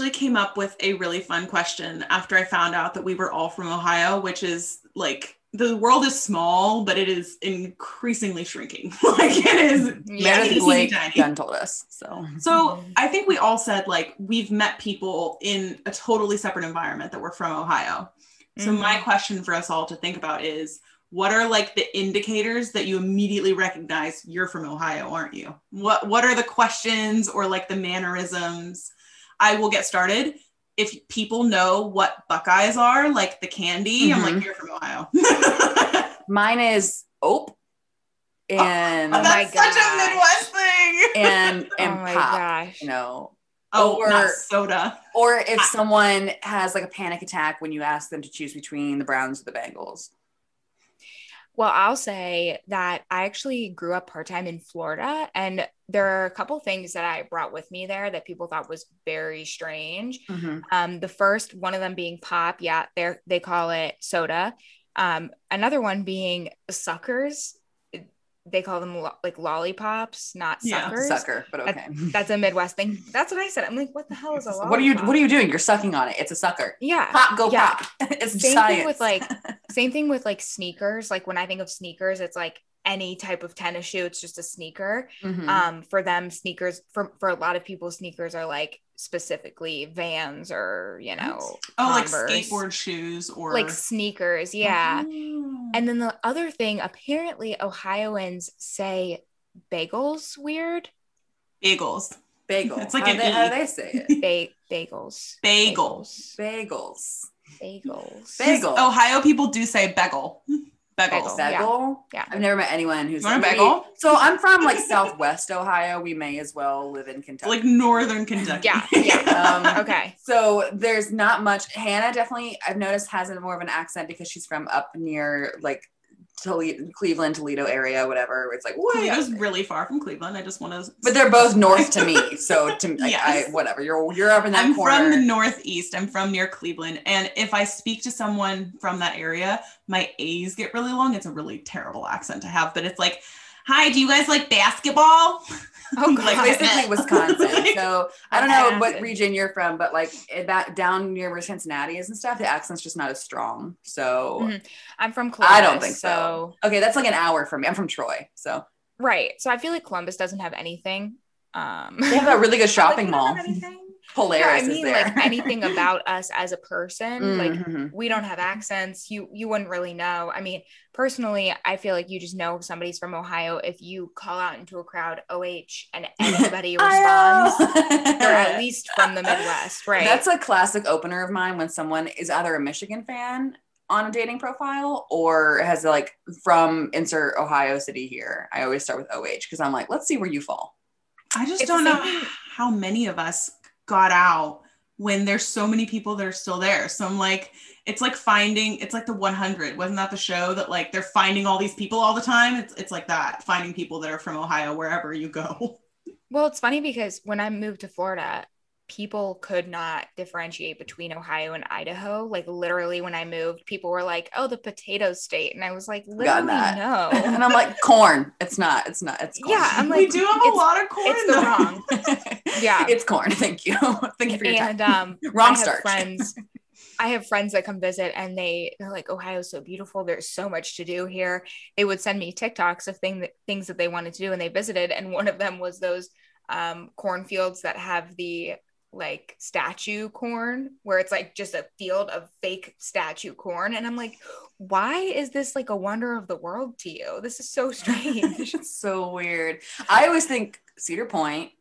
Actually came up with a really fun question after I found out that we were all from Ohio, which is like the world is small, but it is increasingly shrinking. like it is. Meredith Blake done told us. So So I think we all said like we've met people in a totally separate environment that were from Ohio. So mm-hmm. my question for us all to think about is what are like the indicators that you immediately recognize you're from Ohio, aren't you? What what are the questions or like the mannerisms? I will get started. If people know what Buckeyes are, like the candy, I'm Mhm. like, you're from Ohio. mine is Ope and Oh my That's such a. Midwest thing. and and oh my pop. gosh. You know, oh, or- not soda. or if I- someone has like a panic attack when you ask them to choose between the Browns or the Bengals. Well, I'll say that I actually grew up part time in Florida, and there are a couple things that I brought with me there that people thought was very strange. Um, the first one of them being pop, yeah, they they call it soda. Um, another one being suckers. They call them lo- like lollipops, not Yeah, suckers. Sucker, but okay. That's a Midwest thing. That's what I said. I'm like, what the hell is a lollipop? what are you What are you doing? You're sucking on it. It's a sucker. Yeah. Pop, go yeah. pop. It's Same science. thing with like same thing with like sneakers. Like when I think of sneakers, it's like any type of tennis shoe. It's just a sneaker. Mhm. Um, for them, sneakers for for a lot of people, sneakers are like specifically Vans or you know, Oh, like skateboard shoes or like sneakers. Yeah. Oh. And then the other thing, apparently Ohioans say bagels weird. bagels. bagel. It's like how, an they, how E. do they say it? Ba- bagels. Bagels. Bagels. Bagels. Bagel. Ohio people do say bagel. Bagels. Bagel. Yeah. Bagel. Yeah. I've never met anyone who's You want a maybe- bagel? So I'm from like Southwest Ohio. We may as well live in Kentucky. Like northern Kentucky. Yeah. Yeah. Um, Okay. So there's not much. Hannah definitely, I've noticed, has a more of an accent because she's from up near like Toledo, Cleveland, Toledo area, whatever. It's like, way Toledo's really far from Cleveland. I just want to. but they're both north to me. So to like, Yes. I, whatever. You're you're up in that I'm corner. from the northeast. I'm from near Cleveland, and if I speak to someone from that area, my A's get really long. It's a really terrible accent to have, but it's like, "Hi, do you guys like basketball?" Oh, Like, God. basically Wisconsin. So I don't know what region you're from, but like that down near where Cincinnati is and stuff, the accent's just not as strong. So Mhm. I'm from Columbus. I don't think so. Okay, that's like an hour from me. I'm from Troy, so Right. So I feel like Columbus doesn't have anything. Um they have a really good shopping like, mall. Have. Polaris Yeah, I is mean there. like anything about us as a person. Like Mhm. we don't have accents. You you wouldn't really know. I mean, personally, I feel like you just know if somebody's from Ohio if you call out into a crowd OH and anybody responds. They're at least from the Midwest, right? That's a classic opener of mine when someone is either a Michigan fan on a dating profile or has like from insert Ohio city here. I always start with OH because I'm like, let's see where you fall. I just It's don't know how many of us got out when there's so many people that are still there. So I'm like, it's like finding, it's like the 100. Wasn't that the show that like they're finding all these people all the time? It's it's like that, finding people that are from Ohio wherever you go. Well, it's funny because when I moved to Florida, people could not differentiate between Ohio and Idaho. Like literally when I moved, people were like, "Oh, the potato state." And I was like, "Literally that. no." and I'm like, corn. It's not. It's not. It's corn. Yeah, I'm like, we do have a lot of corn. it's the though. wrong. Yeah. it's corn. Thank you. Thank you for your time. um Wrong I have friends I have friends that come visit and they they're like Ohio's so beautiful there's so much to do here they would send me TikToks of thing that, things that they wanted to do and they visited and one of them was those um cornfields that have the like statue corn where it's like just a field of fake statue corn and I'm like why is this like a wonder of the world to you this is so strange it's so weird. I always think Cedar Point,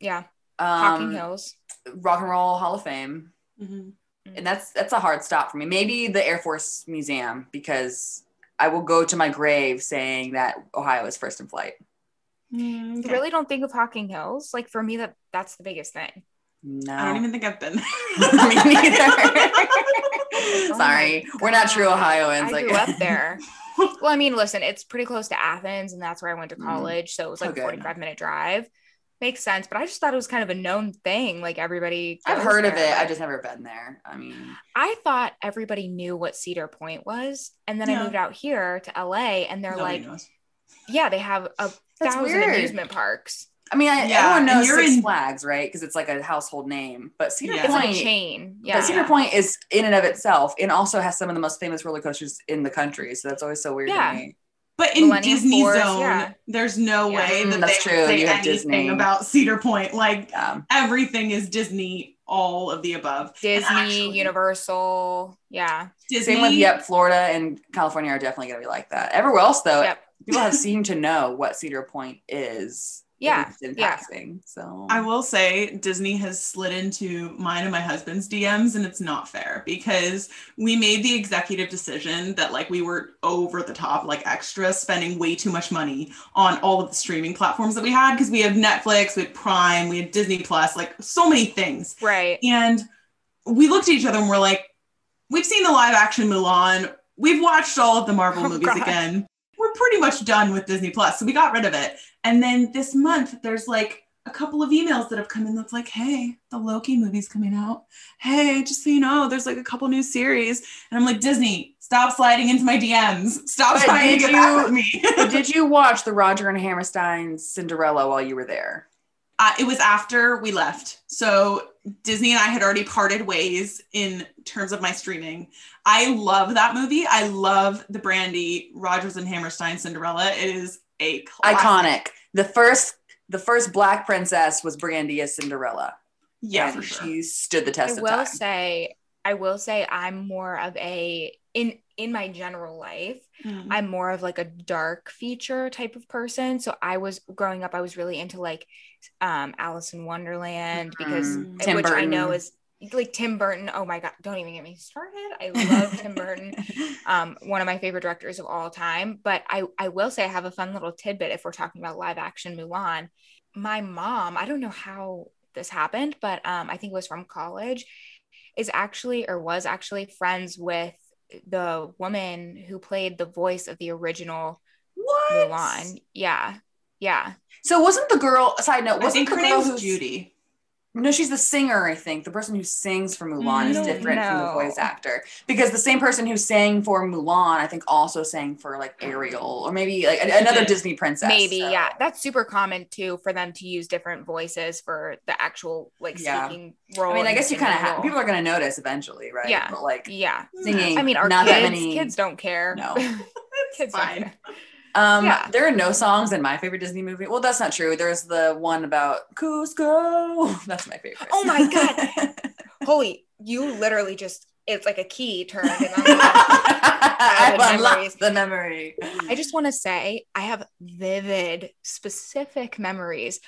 yeah um, Hocking Hills Rock and Roll Hall of Fame, Mhm. and that's that's a hard stop for me. Maybe the Air Force Museum because I will go to my grave saying that Ohio is first in flight. Mm, You okay. really don't think of Hocking Hills like for me that that's the biggest thing No, I don't even think I've been. There. Me neither. Sorry, Oh we're not true Ohioans. I like grew up there. well, I mean, listen, it's pretty close to Athens, and that's where I went to Mm. college. So it was like Okay. a 45 minute drive. Makes sense, but I just thought it was kind of a known thing. Like everybody, I've heard of it. I've just never been there. I mean, I thought everybody knew what Cedar Point was, and then I moved out here to LA, and they're Nobody like, knows. yeah, they have a That's thousand weird. amusement parks. I mean, I, Yeah, everyone and knows you're Six in- Flags, right? Because it's like a household name. But Cedar Yeah. It's a Point, chain. Yeah. but Cedar Point is in and of itself, and also has some of the most famous roller coasters in the country. So that's always so weird Yeah. to me. But in Millennium Disney Force, Zone, yeah. there's no Yeah. way Mm, that that's they true. would say You have anything Disney. about Cedar Point. Like Yeah. everything is Disney, all of the above. Disney, actually, Universal. Yeah. Disney. Same with yep, Florida and California are definitely going to be like that. Everywhere else, though, Yep. people have seemed to know what Cedar Point is. At Yeah, least in yeah. passing. So I will say Disney has slid into mine and my husband's DMs, and it's not fair because we made the executive decision that like we were over the top, like extra, spending way too much money on all of the streaming platforms that we had because we have Netflix, we had Prime, we had Disney Plus, like so many things. Right. And we looked at each other and we're like, we've seen the live action Mulan. We've watched all of the Marvel Oh, movies God. again. Pretty much done with Disney Plus. So we got rid of it. And then this month, there's like a couple of emails that have come in that's like, hey, the Loki movie's coming out. Hey, just so you know, there's like a couple new series. And I'm like, Disney, stop sliding into my DMs. Stop But trying to get you- me. Did you watch the Roger and Hammerstein's Cinderella while you were there? Uh, it was after we left. So Disney and I had already parted ways in terms of my streaming. I love that movie. I love the Brandy Rodgers and Hammerstein Cinderella. It is a classic. Iconic. The first, the first Black princess was Brandy as Cinderella. Yeah, and for sure. she stood the I test of will time. say, I will say, I'm more of a in in my general life. Mm. I'm more of like a dark feature type of person. So I was growing up, I was really into like um Alice in Wonderland because Mhm. which Tim I know is like Tim Burton. Oh my god, don't even get me started. I love Tim Burton. Um, one of my favorite directors of all time. But I I will say I have a fun little tidbit if we're talking about live action Mulan. My mom, I don't know how this happened, but um, I think it was from college, is actually or was actually friends with the woman who played the voice of the original what? Mulan. Yeah. Yeah. So wasn't the girl? Side note, wasn't think the her girl name's Judy. No, she's the singer, I think. The person who sings for Mulan is No, different from the voice actor. Because the same person who sang for Mulan, I think, also sang for like Ariel or maybe like another. Disney princess. Maybe, so- yeah. That's super common too for them to use different voices for the actual like Yeah. speaking role. I mean, I guess you kind of have people are going to notice eventually, right? Yeah. But like Yeah. singing, I mean, our not kids, that many. kids don't care. No. Kids fine. Um, Yeah. there are no songs in my favorite Disney movie. Well, that's not true. There's the one about Kuzco. That's my favorite. Oh my God. Holy, you literally just it's like a key turned and I've unlocked the memory. I just want to say I have vivid, specific memories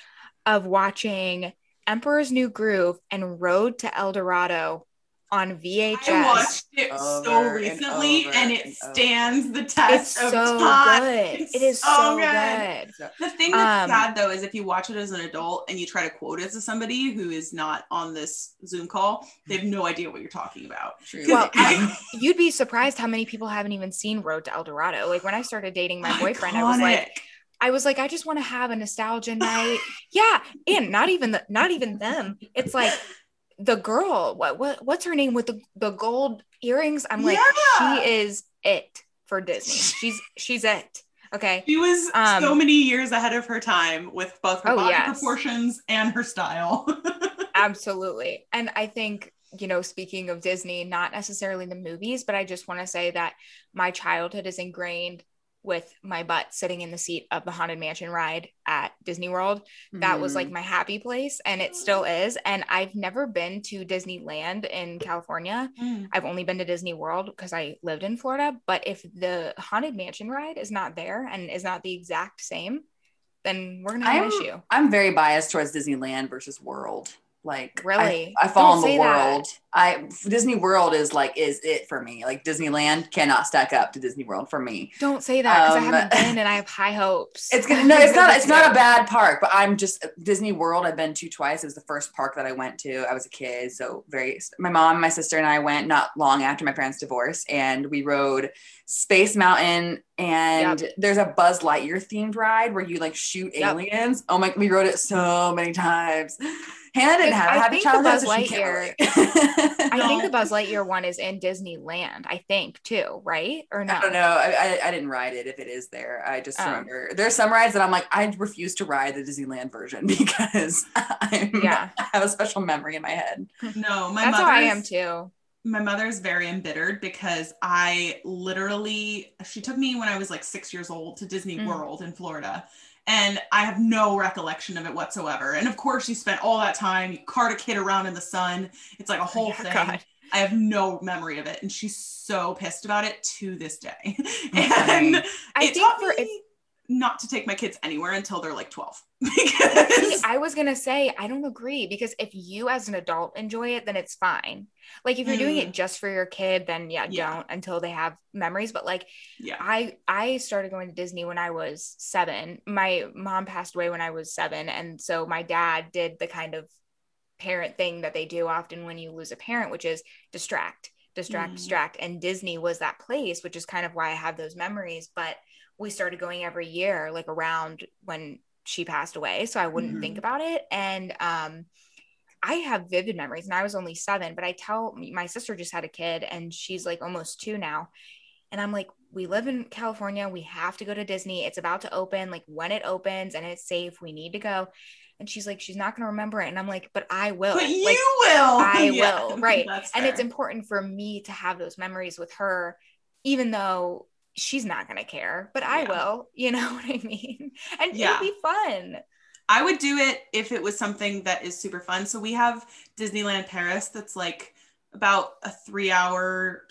of watching Emperor's New Groove and Road to El Dorado on VHS. I watched it so Over and recently, over and, it and stands the it's test so of time. good. It's It is so so good. good. The thing that's Um, sad though is if you watch it as an adult and you try to quote it to somebody who is not on this Zoom call, they have no idea what you're talking about. True. Well, I- You'd be surprised how many people haven't even seen Road to El Dorado. Like when I started dating my boyfriend, I was like, I was like, I just want to have a nostalgia night. yeah, and not even the, not even them. It's like the girl. What what what's her name with the the gold earrings? I'm like, Yeah. she is it for Disney. She's she's it. Okay. She was Um, so many years ahead of her time with both her Oh, body yes. proportions and her style. Absolutely. And I think, you know, speaking of Disney, not necessarily the movies, but I just want to say that my childhood is ingrained with my butt sitting in the seat of the Haunted Mansion ride at Disney World. That was Mm. like my happy place, and it still is. And I've never been to Disneyland in California. I've only been to Disney World because I lived in Florida. But if the Haunted Mansion ride is not there and is not the exact same, then we're gonna have an I'm- issue. I'm very biased towards Disneyland versus World. Like Really? I, I fall Don't in the say that. world. I Disney World is like is it for me. Like Disneyland cannot stack up to Disney World for me. Don't say that because Um, I haven't been and I have high hopes. It's gonna no, it's not it's not a bad park, but I'm just Disney World. I've been to twice. It was the first park that I went to. I was a kid, so very. My mom, my sister, and I went not long after my parents' divorce, and we rode Space Mountain. And there's a Buzz Lightyear themed ride where you like shoot Yep. aliens. Oh my! We rode it so many times. Hannah didn't I- have I a happy think the childhood, Buzz so she can't Lightyear- relate. I think the Buzz Lightyear one is in Disneyland, I think, too, right? Or no? I don't know. I, I, I didn't ride it if it is there. I just Oh. remember there's some rides that I'm like, I refuse to ride the Disneyland version because I'm, Yeah. I have a special memory in my head. No, my That's how I am too. my mother is very embittered because I literally she took me when I was like six years old to Disney Mm. World in Florida. And I have no recollection of it whatsoever. And of course, you spent all that time, you cart a kid around in the sun. It's like a whole Yeah, thing. God. I have no memory of it. And she's so pissed about it to this day. Okay. and I it think taught for me not to take my kids anywhere until they're like 12. See, because I was gonna say I don't agree because if you as an adult enjoy it, then it's fine. Like if you're doing it just for your kid, then yeah, Yeah. don't until they have memories. But like yeah. I I started going to Disney when I was seven. My mom passed away when I was seven, and so my dad did the kind of parent thing that they do often when you lose a parent, which is distract, distract, Mm. distract. And Disney was that place, which is kind of why I have those memories. But we started going every year, like around when she passed away, so I wouldn't Mhm. think about it. And um, I have vivid memories, and I was only seven. But I tell my sister just had a kid, and she's like almost two now. And I'm like, we live in California. We have to go to Disney. It's about to open. Like when it opens and it's safe, we need to go. And she's like, she's not going to remember it. And I'm like, but I will. But you like, will. I Yeah, will. Right. And it's important for me to have those memories with her, even though she's not going to care, but I Yeah. will. You know what I mean? And Yeah. it'll be fun. I would do it if it was something that is super fun. So we have Disneyland Paris that's like about a three hour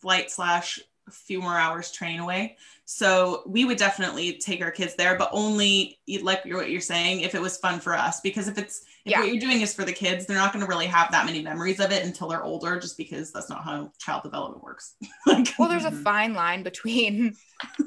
flight slash a few more hours train away. So we would definitely take our kids there, but only like what you're saying, if it was fun for us. Because if it's if Yeah. what you're doing is for the kids, they're not going to really have that many memories of it until they're older, just because that's not how child development works. like, Well, there's a Mhm. fine line between,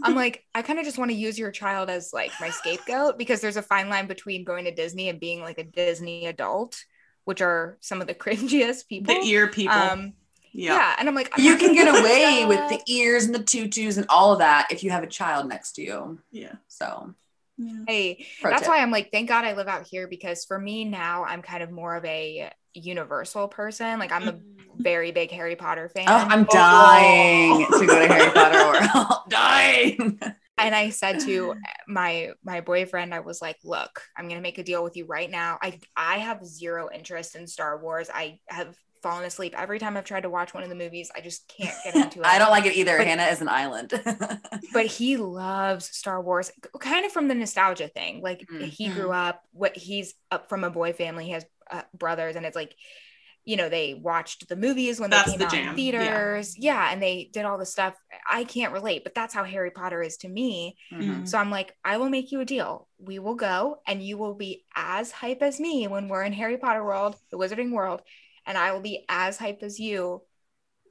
I'm like, I kind of just want to use your child as like my scapegoat because there's a fine line between going to Disney and being like a Disney adult, which are some of the cringiest people. the ear people. Um, yeah. yeah. And I'm like, I'm You can get do away with the ears and the tutus and all of that if you have a child next to you. Yeah. So, Yeah. Hey, pro that's tip. why I'm like, thank God I live out here because for me now, I'm kind of more of a universal person. Like, I'm a mm-hmm. very big Harry Potter fan. Oh, I'm Oh. dying to go to Harry Potter World. dying. and I said to my my boyfriend, I was like, "Look, I'm gonna make a deal with you right now. I I have zero interest in Star Wars. I have fallen asleep every time I've tried to watch one of the movies. I just can't get into it. I don't like it either. But- Hannah is an island. But he loves Star Wars, kind of from the nostalgia thing. Like Mhm. he grew up. What he's up from a boy family. He has uh, brothers, and it's like. You know, they watched the movies when That's they came the out jam, in theaters. Yeah. and they did all the stuff. I can't relate, but that's how Harry Potter is to me. Mhm. So I'm like, I will make you a deal. We will go and you will be as hype as me when we're in Harry Potter World, the Wizarding World, and I will be as hype as you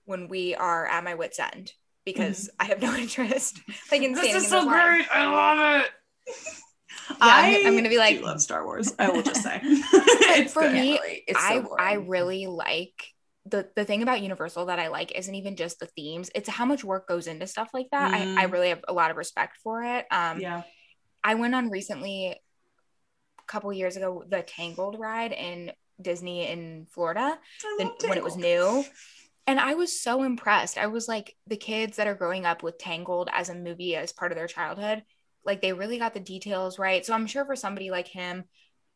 when we are at my wits' end because I have no interest. Like in standing in those lines. I love it. I'm- I'm gonna be like- do love Star Wars. I will just say, it's for good. me, It's so I boring. I really like the the thing about Universal that I like isn't even just the themes; it's how much work goes into stuff like that. I, I Mm. really have a lot of respect for it. Um, yeah, I went on recently, a couple years ago, the Tangled ride in Disney in Florida the, when it was new. And I was so impressed. I was like, the kids that are growing up with Tangled as a movie as part of their childhood, like they really got the details right. So I'm sure for somebody like him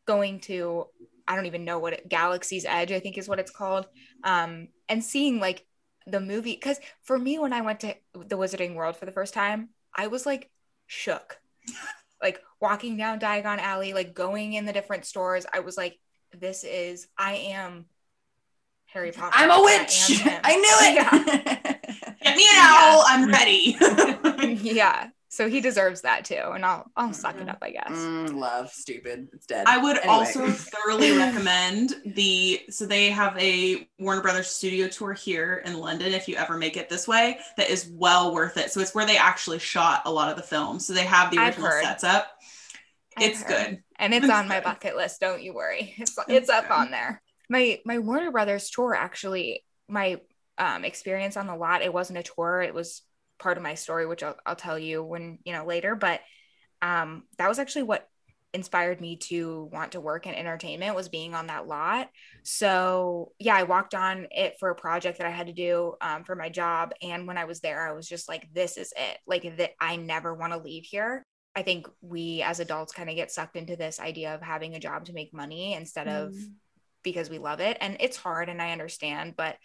going to, I don't even know what it, Galaxy's Edge, I think is what it's called, um, and seeing like the movie. Because for me, when I went to the Wizarding World for the first time, I was like shook. like walking down Diagon Alley, like going in the different stores, I was like, this is, I am Harry Potter. I'm a witch. am him. I knew it. Get me an owl. I'm ready. yeah. So he deserves that too. And I'll I'll suck it up, I guess. Mm, love, stupid. It's dead. I would Anyway. also thoroughly recommend the so they have a Warner Brothers studio tour here in London if you ever make it this way that is well worth it. So it's where they actually shot a lot of the films. So they have the original sets up. I've It's heard. good. And it's It's on my bucket list, don't you worry. It's it's up good. on there. My my Warner Brothers tour actually my um experience on the lot, it wasn't a tour, it was part of my story, which I'll, I'll tell you when, you know, later. But um that was actually what inspired me to want to work in entertainment was being on that lot. So yeah, I walked on it for a project that I had to do um, for my job. And when I was there, I was just like, this is it. Like that I never want to leave here. I think we as adults kind of get sucked into this idea of having a job to make money instead mm. of because we love it. And it's hard and I understand, but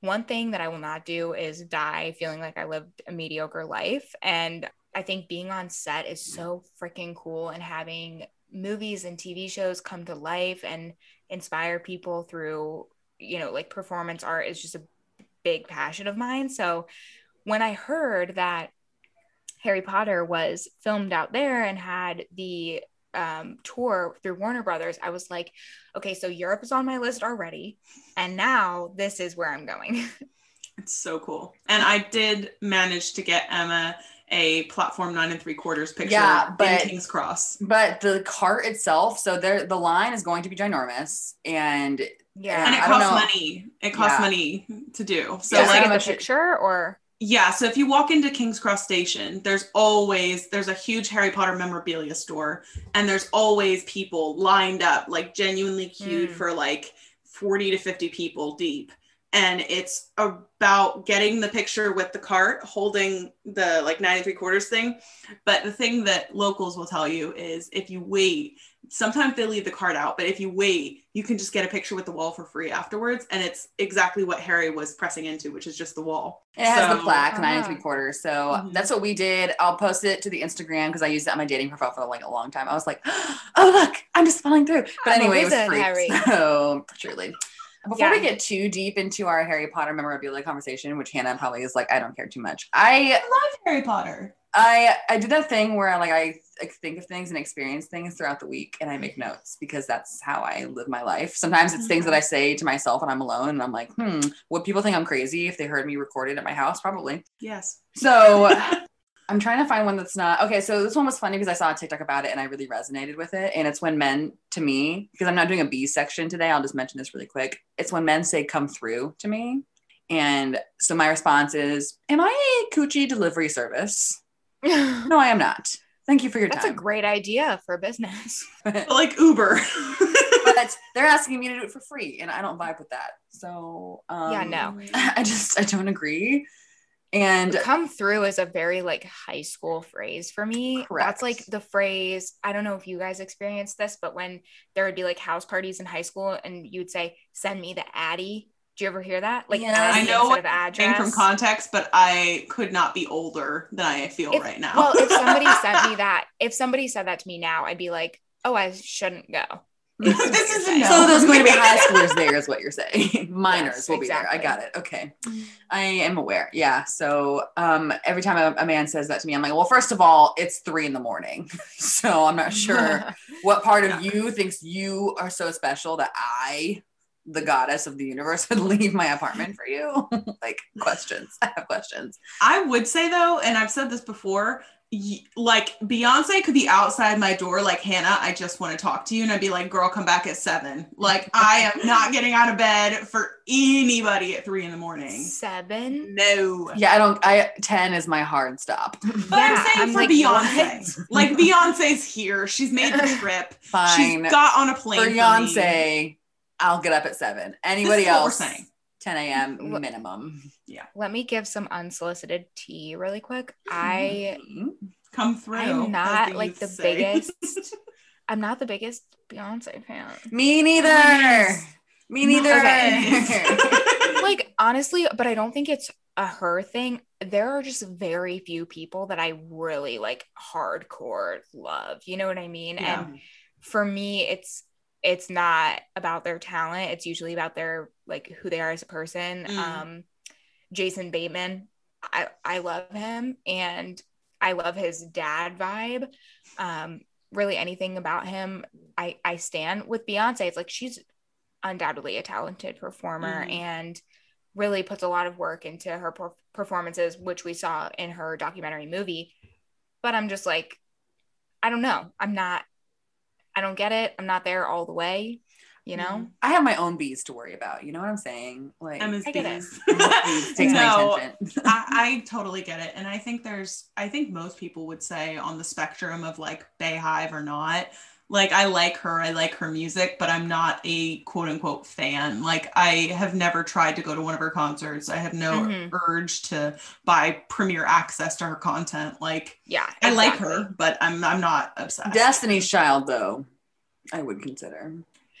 one thing that I will not do is die feeling like I lived a mediocre life. And I think being on set is so freaking cool and having movies and TV shows come to life and inspire people through, you know, like performance art is just a big passion of mine. So when I heard that Harry Potter was filmed out there and had the um, tour through Warner Brothers, I was like, okay, so Europe is on my list already. And now this is where I'm going. it's so cool. And I did manage to get Emma a platform nine and three quarters picture yeah, but, in King's Cross. But the cart itself, so there the line is going to be ginormous and yeah, and it costs money. It costs yeah. money to do. So yeah, like the picture or yeah, so if you walk into King's Cross Station, there's always there's a huge Harry Potter memorabilia store and there's always people lined up like genuinely queued mm. for like 40 to 50 people deep and it's about getting the picture with the cart holding the like 93 quarters thing but the thing that locals will tell you is if you wait sometimes they leave the card out but if you wait you can just get a picture with the wall for free afterwards and it's exactly what harry was pressing into which is just the wall it has so, the plaque uh-huh. nine and three quarters so mm-hmm. that's what we did i'll post it to the instagram because i used it on my dating profile for like a long time i was like oh look i'm just falling through but anyway it was free Harry. so truly before yeah. we get too deep into our Harry Potter memorabilia conversation, which Hannah probably is like, I don't care too much. I, I love Harry Potter. I I did that thing where like I like, think of things and experience things throughout the week, and I make notes because that's how I live my life. Sometimes it's mm-hmm. things that I say to myself when I'm alone, and I'm like, hmm, would people think I'm crazy if they heard me recorded at my house? Probably. Yes. So I'm trying to find one that's not okay. So this one was funny because I saw a TikTok about it and I really resonated with it. And it's when men, to me, because I'm not doing a B section today, I'll just mention this really quick. It's when men say "come through" to me, and so my response is, "Am I a coochie delivery service?" no, I am not. Thank you for your That's time. That's a great idea for business. like Uber. but they're asking me to do it for free, and I don't vibe with that. So um, yeah, no, I just I don't agree. And come through is a very like high school phrase for me. Correct. That's like the phrase. I don't know if you guys experienced this, but when there would be like house parties in high school and you'd say, send me the Addy. Do you ever hear that? Like, yeah, I know what came from context, but I could not be older than I feel if, right now. well, if somebody sent me that, if somebody said that to me now, I'd be like, oh, I shouldn't go this is no. So there's going to be high schoolers there, is what you're saying. Minors yes, will be exactly. there. I got it. Okay, I am aware. Yeah. So um, every time a, a, man says that to me, I'm like, well, first of all, it's three in the morning, so I'm not sure what part of yeah. you thinks you are so special that I, the goddess of the universe, would leave my apartment for you. like questions. I have questions. I would say though, and I've said this before, like Beyonce could be outside my door, like Hannah, I just want to talk to you, and I'd be like, "Girl, come back at seven. Like I am not getting out of bed for anybody at three in the morning. Seven? No. Yeah, I don't. I ten is my hard stop. But yeah, I'm saying I'm for like, Beyonce, like Beyonce's here. She's made the trip. Fine. She's got on a plane. For Beyonce, I'll get up at seven. Anybody else? 10 a.m. minimum. Yeah. Let me give some unsolicited tea really quick. I come through. I'm not like the say. biggest. I'm not the biggest Beyonce fan. Me neither. Me neither. like honestly, but I don't think it's a her thing. There are just very few people that I really like hardcore love. You know what I mean? Yeah. And for me, it's it's not about their talent. It's usually about their like who they are as a person. Mm. um jason bateman i i love him and i love his dad vibe. Um really anything about him i i stand with beyonce. It's like she's undoubtedly a talented performer mm. and really puts a lot of work into her per- performances which we saw in her documentary movie. But i'm just like i don't know. I'm not I don't get it. I'm not there all the way. You know, mm-hmm. I have my own bees to worry about. You know what I'm saying? Like, Emma's I get bees. it. takes no, my attention. I, I totally get it, and I think there's, I think most people would say on the spectrum of like Beyhive or not, Like I like her, I like her music, but I'm not a quote unquote fan. Like I have never tried to go to one of her concerts. I have no Mhm. urge to buy premier access to her content. Like Yeah. I like her, but I'm I'm not obsessed. Destiny's Child, though, I would consider.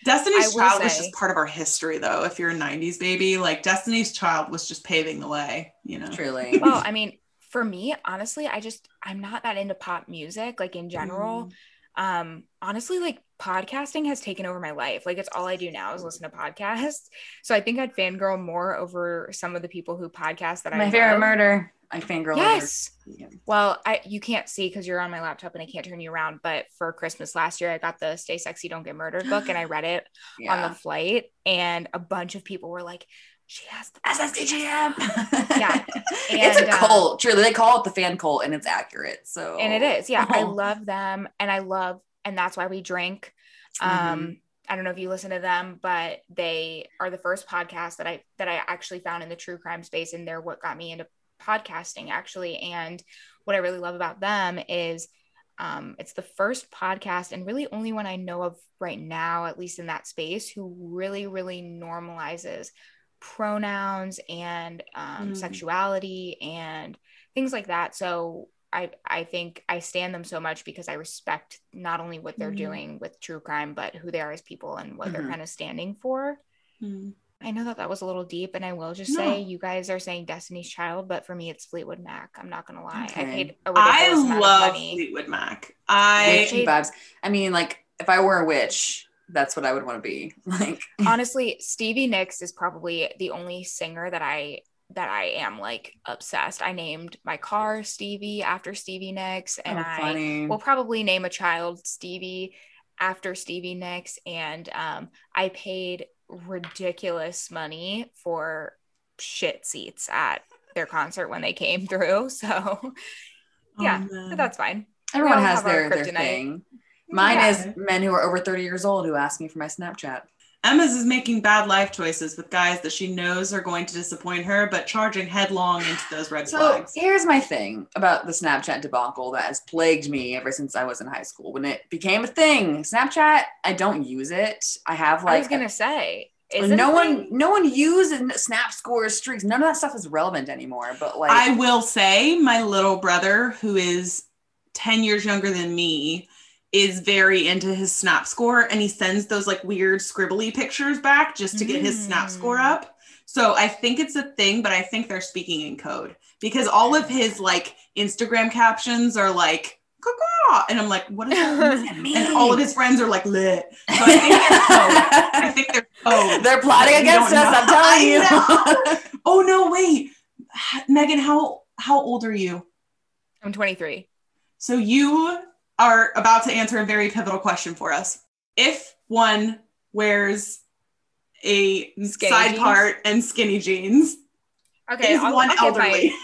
Destiny's I will Child was just part of our history though. If you're a 90s baby, like Destiny's Child was just paving the way, you know. Truly. Well, I mean, for me, honestly, I just I'm not that into pop music, like in general. Um, honestly, like podcasting has taken over my life. Like it's all I do now is listen to podcasts. So I think I'd fangirl more over some of the people who podcast that I My favorite love. murder. I fangirl. Yes. Yeah. Well, I you can't see because you're on my laptop and I can't turn you around. But for Christmas last year, I got the "Stay Sexy, Don't Get Murdered" book, and I read it on the flight. And a bunch of people were like, "She has the SSDGM. Yeah. it's And, a uh, cult. Truly, they call it the fan cult, and it's accurate. So, and it is yeah i Oh. love them and i love and that's why we drink um Mhm. i don't know if you listen to them but they are the first podcast that i that i actually found in the true crime space and they're what got me into podcasting actually and what i really love about them is um, it's the first podcast and really only one I know of right now, at least in that space, who really, really normalizes pronouns and um, Mm. sexuality and things like that. So I I think I stand them so much because I respect not only what they're Mhm. doing with true crime, but who they are as people and what they're Mhm. kind of standing for. Mm. I know that that was a little deep, and I will just No. say you guys are saying Destiny's Child, but for me it's Fleetwood Mac. I'm not gonna lie. I paid a I of love. Fleetwood Mac. I. I mean, like if I were a witch, that's what I would want to be. Like, honestly stevie nicks is probably the only singer that i that i am like obsessed. I named my car stevie after stevie nicks and oh, i will probably name a child stevie after stevie nicks and um, i paid ridiculous money for shit seats at their concert when they came through so yeah Oh, but that's fine. Everyone has their, their thing. Mine Yeah. is men who are over 30 years old who ask me for my Snapchat. Emma's is making bad life choices with guys that she knows are going to disappoint her, but charging headlong into those red So flags. here's my thing about the Snapchat debacle that has plagued me ever since I was in high school. When it became a thing, Snapchat, I don't use it. I have like i was gonna say is no one no one uses snap scores streaks none of that stuff is relevant anymore but like I will say, my little brother, who is 10 years younger than me, is very into his snap score and he sends those like weird scribbly pictures back just to get his snap Mm. score up. So I think it's a thing, but I think they're speaking in code because all of his like Instagram captions are like, caw and I'm like, what does that mean? and all of his friends are like lit. So I think they're code. I think they're code. they're plotting against us know. i'm telling you. Oh no, wait. Megan, how how old are you? i'm 23 So you are about to answer a very pivotal question for us. If one wears a Skinny side jeans? part and skinny jeans, okay is I'll- one I'll give my- elderly?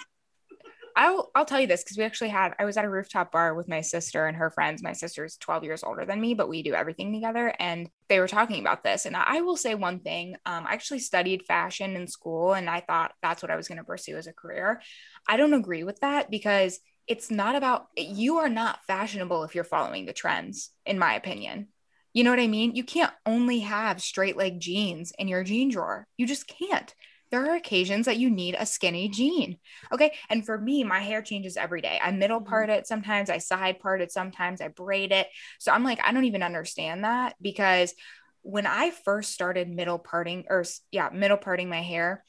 I'll I'll tell you this because we actually had I was at a rooftop bar with my sister and her friends. My sister's 12 years older than me, but we do everything together. And they were talking about this. And I will say one thing. Um, I actually studied fashion in school and I thought that's what I was going to pursue as a career. I don't agree with that because it's not about you are not fashionable if you're following the trends, in my opinion. You know what I mean? You can't only have straight leg jeans in your jean drawer. You just can't. There are occasions that you need a skinny jean. Okay. And for me, my hair changes every day. I middle Mhm. part it sometimes, I side part it sometimes, I braid it. So I'm like, I don't even understand that because when I first started middle parting or yeah, middle parting my hair,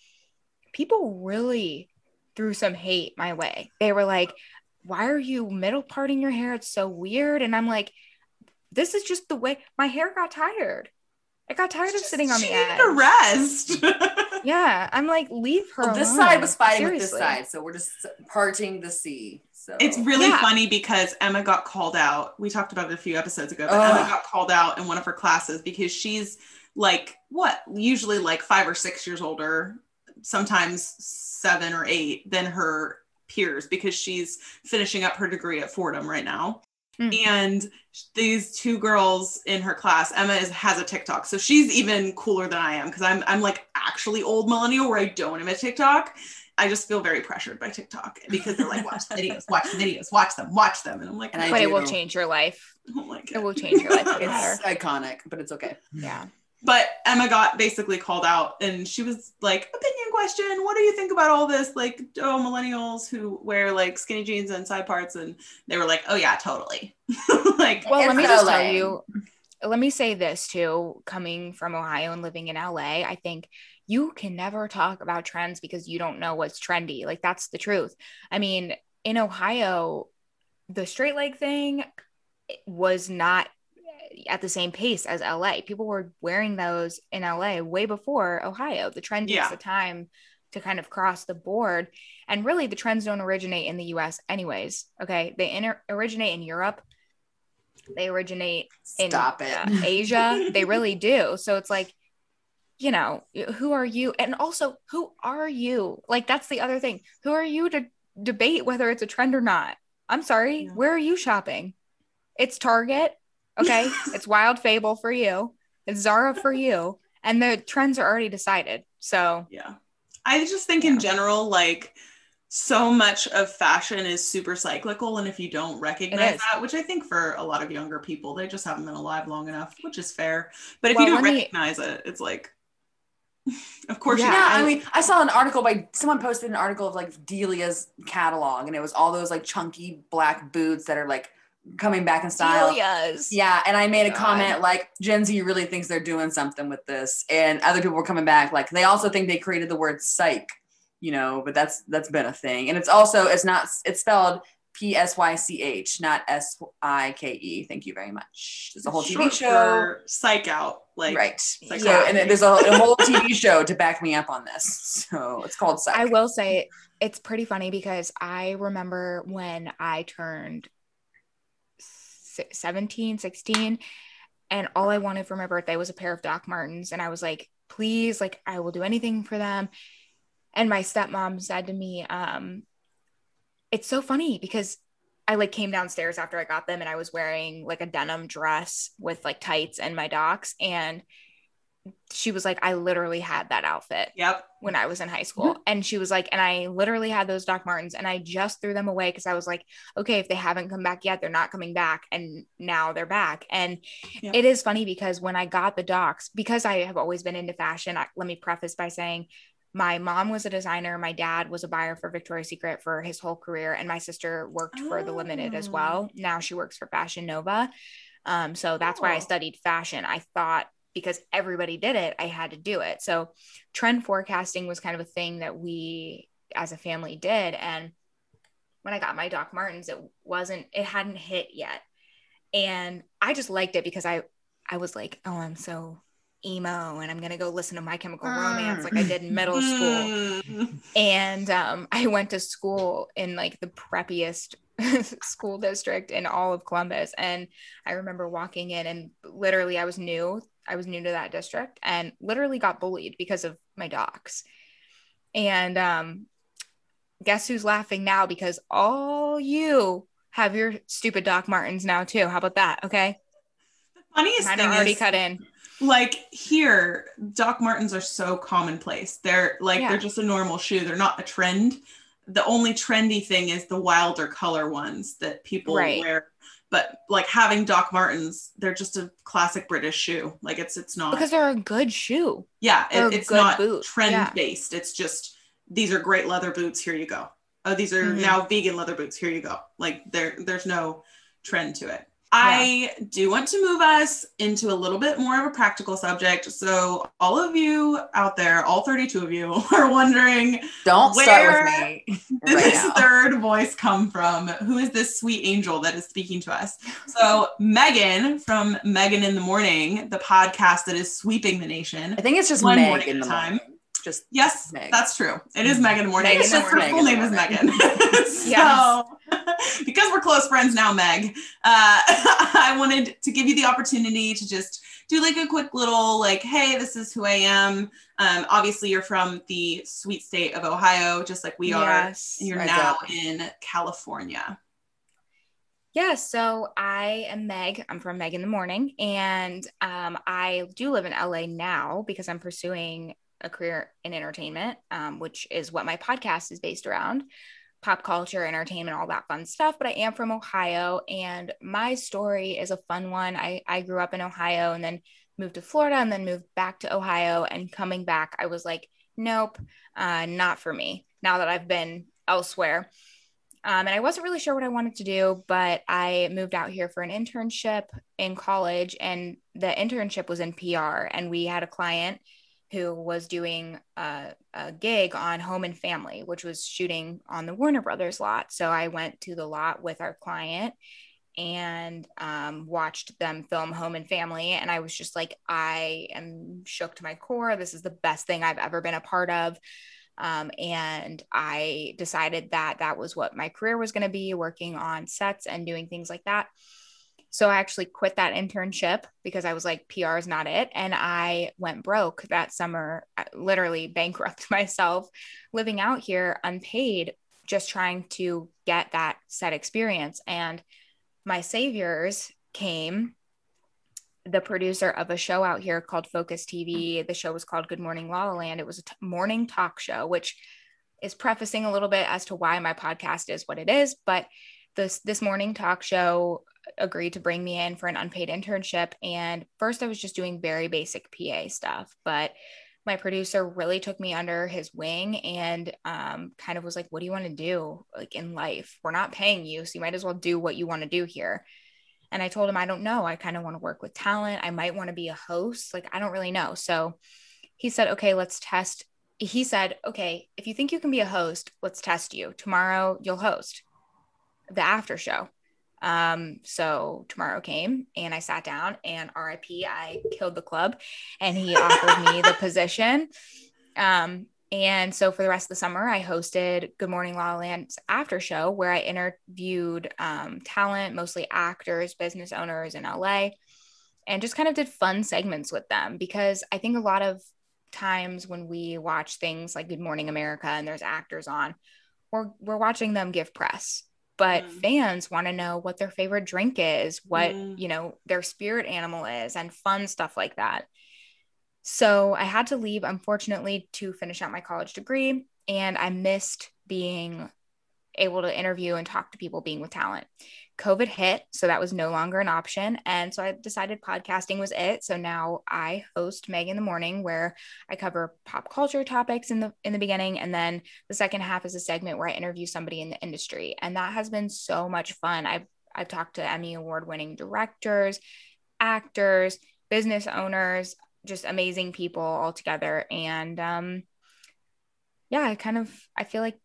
people really threw some hate my way. They were like, why are you middle parting your hair? It's so weird. And I'm like, this is just the way my hair got tired. I got tired of sitting on the She edge. needed rest. Yeah, I'm like, leave her. Well, this alone. side was fighting with this side so we're just parting the sea so It's really Yeah. funny because Emma got called out. We talked about it a few episodes ago, but Ugh. Emma got called out in one of her classes because she's like what, usually like five or six years older, sometimes seven or eight than her peers because she's finishing up her degree at Fordham right now. Mm. And these two girls in her class, Emma is has a TikTok, so she's even cooler than I am because I'm I'm like actually old millennial where I don't have a TikTok. I just feel very pressured by TikTok because they're like, watch the videos, watch the videos, watch them, watch them. And I'm like, And I but it will change your life. I don't like It will change your life for the better. It's iconic, but it's okay. Yeah. But Emma got basically called out and she was like, opinion question. What do you think about all this? Like, oh, millennials who wear like skinny jeans and side parts. And they were like, oh, yeah, totally. like, Well, let me so just tell you, let me say this too, coming from Ohio and living in LA, I think you can never talk about trends because you don't know what's trendy. Like that's the truth. I mean, in Ohio, the straight leg thing was not at the same pace as LA. People were wearing those in LA way before Ohio. The trend takes Yeah. the time to kind of cross the board. And really, the trends don't originate in the US, anyways. Okay. They inter- originate in Europe, they originate in Stop it. uh, Asia. They really do. So it's like, you know, who are you? And also, who are you? Like, that's the other thing. Who are you to debate whether it's a trend or not? I'm sorry. Yeah. Where are you shopping? It's Target. Okay. it's Wild Fable for you. It's Zara for you. And the trends are already decided. So, Yeah. I just think in general, like so much of fashion is super cyclical. And if you don't recognize that, which I think for a lot of younger people, they just haven't been alive long enough, which is fair. But if Well, you don't recognize it, it's like, of course Yeah, you Yeah. I mean, I saw an article by someone posted an article of like Delia's catalog, and it was all those like chunky black boots that are like coming back in style. Delia's. Yeah, and I made a comment like Gen Z really thinks they're doing something with this, and other people were coming back like they also think they created the word psych, you know, but that's that's been a thing, and it's also it's not it's spelled P S Y C H, not S I K E. Thank you very much. There's a whole TV show, Psych out. Like, right? like so, that. and there's a, a whole TV show to back me up on this, so it's called Psych. I will say it's pretty funny because I remember when I turned se- 17, 16, and all I wanted for my birthday was a pair of Doc Martens. And I was like, please, like, I will do anything for them. And my stepmom said to me, um, it's so funny because I like came downstairs after I got them and I was wearing like a denim dress with like tights and my docs. And she was like, I literally had that outfit Yep. when I was in high school. Mm-hmm. And she was like, and I literally had those Doc Martens and I just threw them away because I was like, okay, if they haven't come back yet, they're not coming back. And now they're back. And Yeah. it is funny because when I got the Docs, because I have always been into fashion, I, let me preface by saying, my mom was a designer. My dad was a buyer for Victoria's Secret for his whole career, and my sister worked for the Limited as Oh. well. Now she works for Fashion Nova. Um, so that's why I studied fashion. I thought because everybody did it, I had to do it. So trend forecasting was kind of a thing that we as a family did. And when I got my Doc Martens, it wasn't, it hadn't hit yet. And I just liked it because I, I was like, oh, I'm so emo and I'm going to go listen to My Chemical Romance like I did in middle school Mm. and um, I went to school in like the preppiest school district in all of Columbus. And I remember walking in, and literally, I was new. I was new to that district, and literally got bullied because of my docs. And um, guess who's laughing now? Because all you have your stupid Doc Martens now too. How about that? Okay, The Funniest mine thing already is, cut in. like here, Doc Martens are so commonplace. They're like Yeah. they're just a normal shoe. They're not a trend. The only trendy thing is the wilder color ones that people Right. wear. But like having Doc Martens, they're just a classic British shoe. Like it's it's not. Because they're a good shoe. yeah, it, it's not boot. trend Yeah. based. It's just these are great leather boots. Here you go. Oh, these are Mhm. now vegan leather boots. Here you go. Like there there's no trend to it. I do want to move us into a little bit more of a practical subject. So, all of you out there, all 32 of you, are wondering Don't start with me did right this now. third voice come from? Who is this sweet angel that is speaking to us? So, Megan from Megan in the Morning, the podcast that is sweeping the nation. I think it's just One Meg morning in the time. morning. Just Yes, Meg. that's true. It is mm-hmm. Megan in the morning. Meg in It's just her full name is Megan. so, Yes. because we're close friends now, Meg, uh, I wanted to give you the opportunity to just do like a quick little like, hey, this is who I am. Um, obviously, you're from the sweet state of Ohio, just like we are. Yes. And you're Rise now up. in California. Yeah, so I am Meg. I'm from Meg in the Morning, and um, I do live in LA now because I'm pursuing a career in entertainment, um, which is what my podcast is based around pop culture, entertainment, all that fun stuff. But I am from Ohio, and my story is a fun one. I, I grew up in Ohio and then moved to Florida and then moved back to Ohio. And coming back, I was like, nope, uh, not for me now that I've been elsewhere. Um, and I wasn't really sure what I wanted to do, but I moved out here for an internship in college, and the internship was in PR. And we had a client who was doing a, a, gig on Home and Family, which was shooting on the Warner Brothers lot. So I went to the lot with our client and um, watched them film Home and Family. And I was just like, I am shook to my core. This is the best thing I've ever been a part of. Um, and I decided that that was what my career was going to be working on sets and doing things like that. So I actually quit that internship because I was like, PR is not it. And I went broke that summer, uh, literally bankrupt myself, living out here unpaid, just trying to get that set experience. And my saviors came the producer of a show out here called Focus TV. The show was called Good Morning La La Land. It was a t- morning talk show, which is prefacing a little bit as to why my podcast is what it is. But this this morning talk show agreed to bring me in for an unpaid internship. And first, I was just doing very basic PA stuff, but my producer really took me under his wing and um, kind of was like, "What do you want to do like in life? We're not paying you, so you might as well do what you want to do here." And I told him, "I don't know. I kind of want to work with talent. I might want to be a host. Like, I don't really know." So he said, "Okay, let's test." He said, "Okay, if you think you can be a host, let's test you. Tomorrow, you'll host the after show." Um, so tomorrow came and I sat down and RIP, I killed the club and he offered me the position. Um, and so for the rest of the summer, I hosted Good Morning La La Land's after show where I interviewed um, talent, mostly actors, business owners in LA, and just kind of did fun segments with them because I think a lot of times when we watch things like Good Morning America and there's actors on, we're, we're watching them give press but mm. fans want to know what their favorite drink is what mm. you know their spirit animal is and fun stuff like that so i had to leave unfortunately to finish out my college degree and i missed being able to interview and talk to people being with talent COVID hit, so that was no longer an option. And so I decided podcasting was it. So now I host Meg in the Morning where I cover pop culture topics in the in the beginning and then the second half is a segment where I interview somebody in the industry. And that has been so much fun. I've I've talked to Emmy award winning directors, actors, business owners, just amazing people all together and um yeah, I kind of I feel like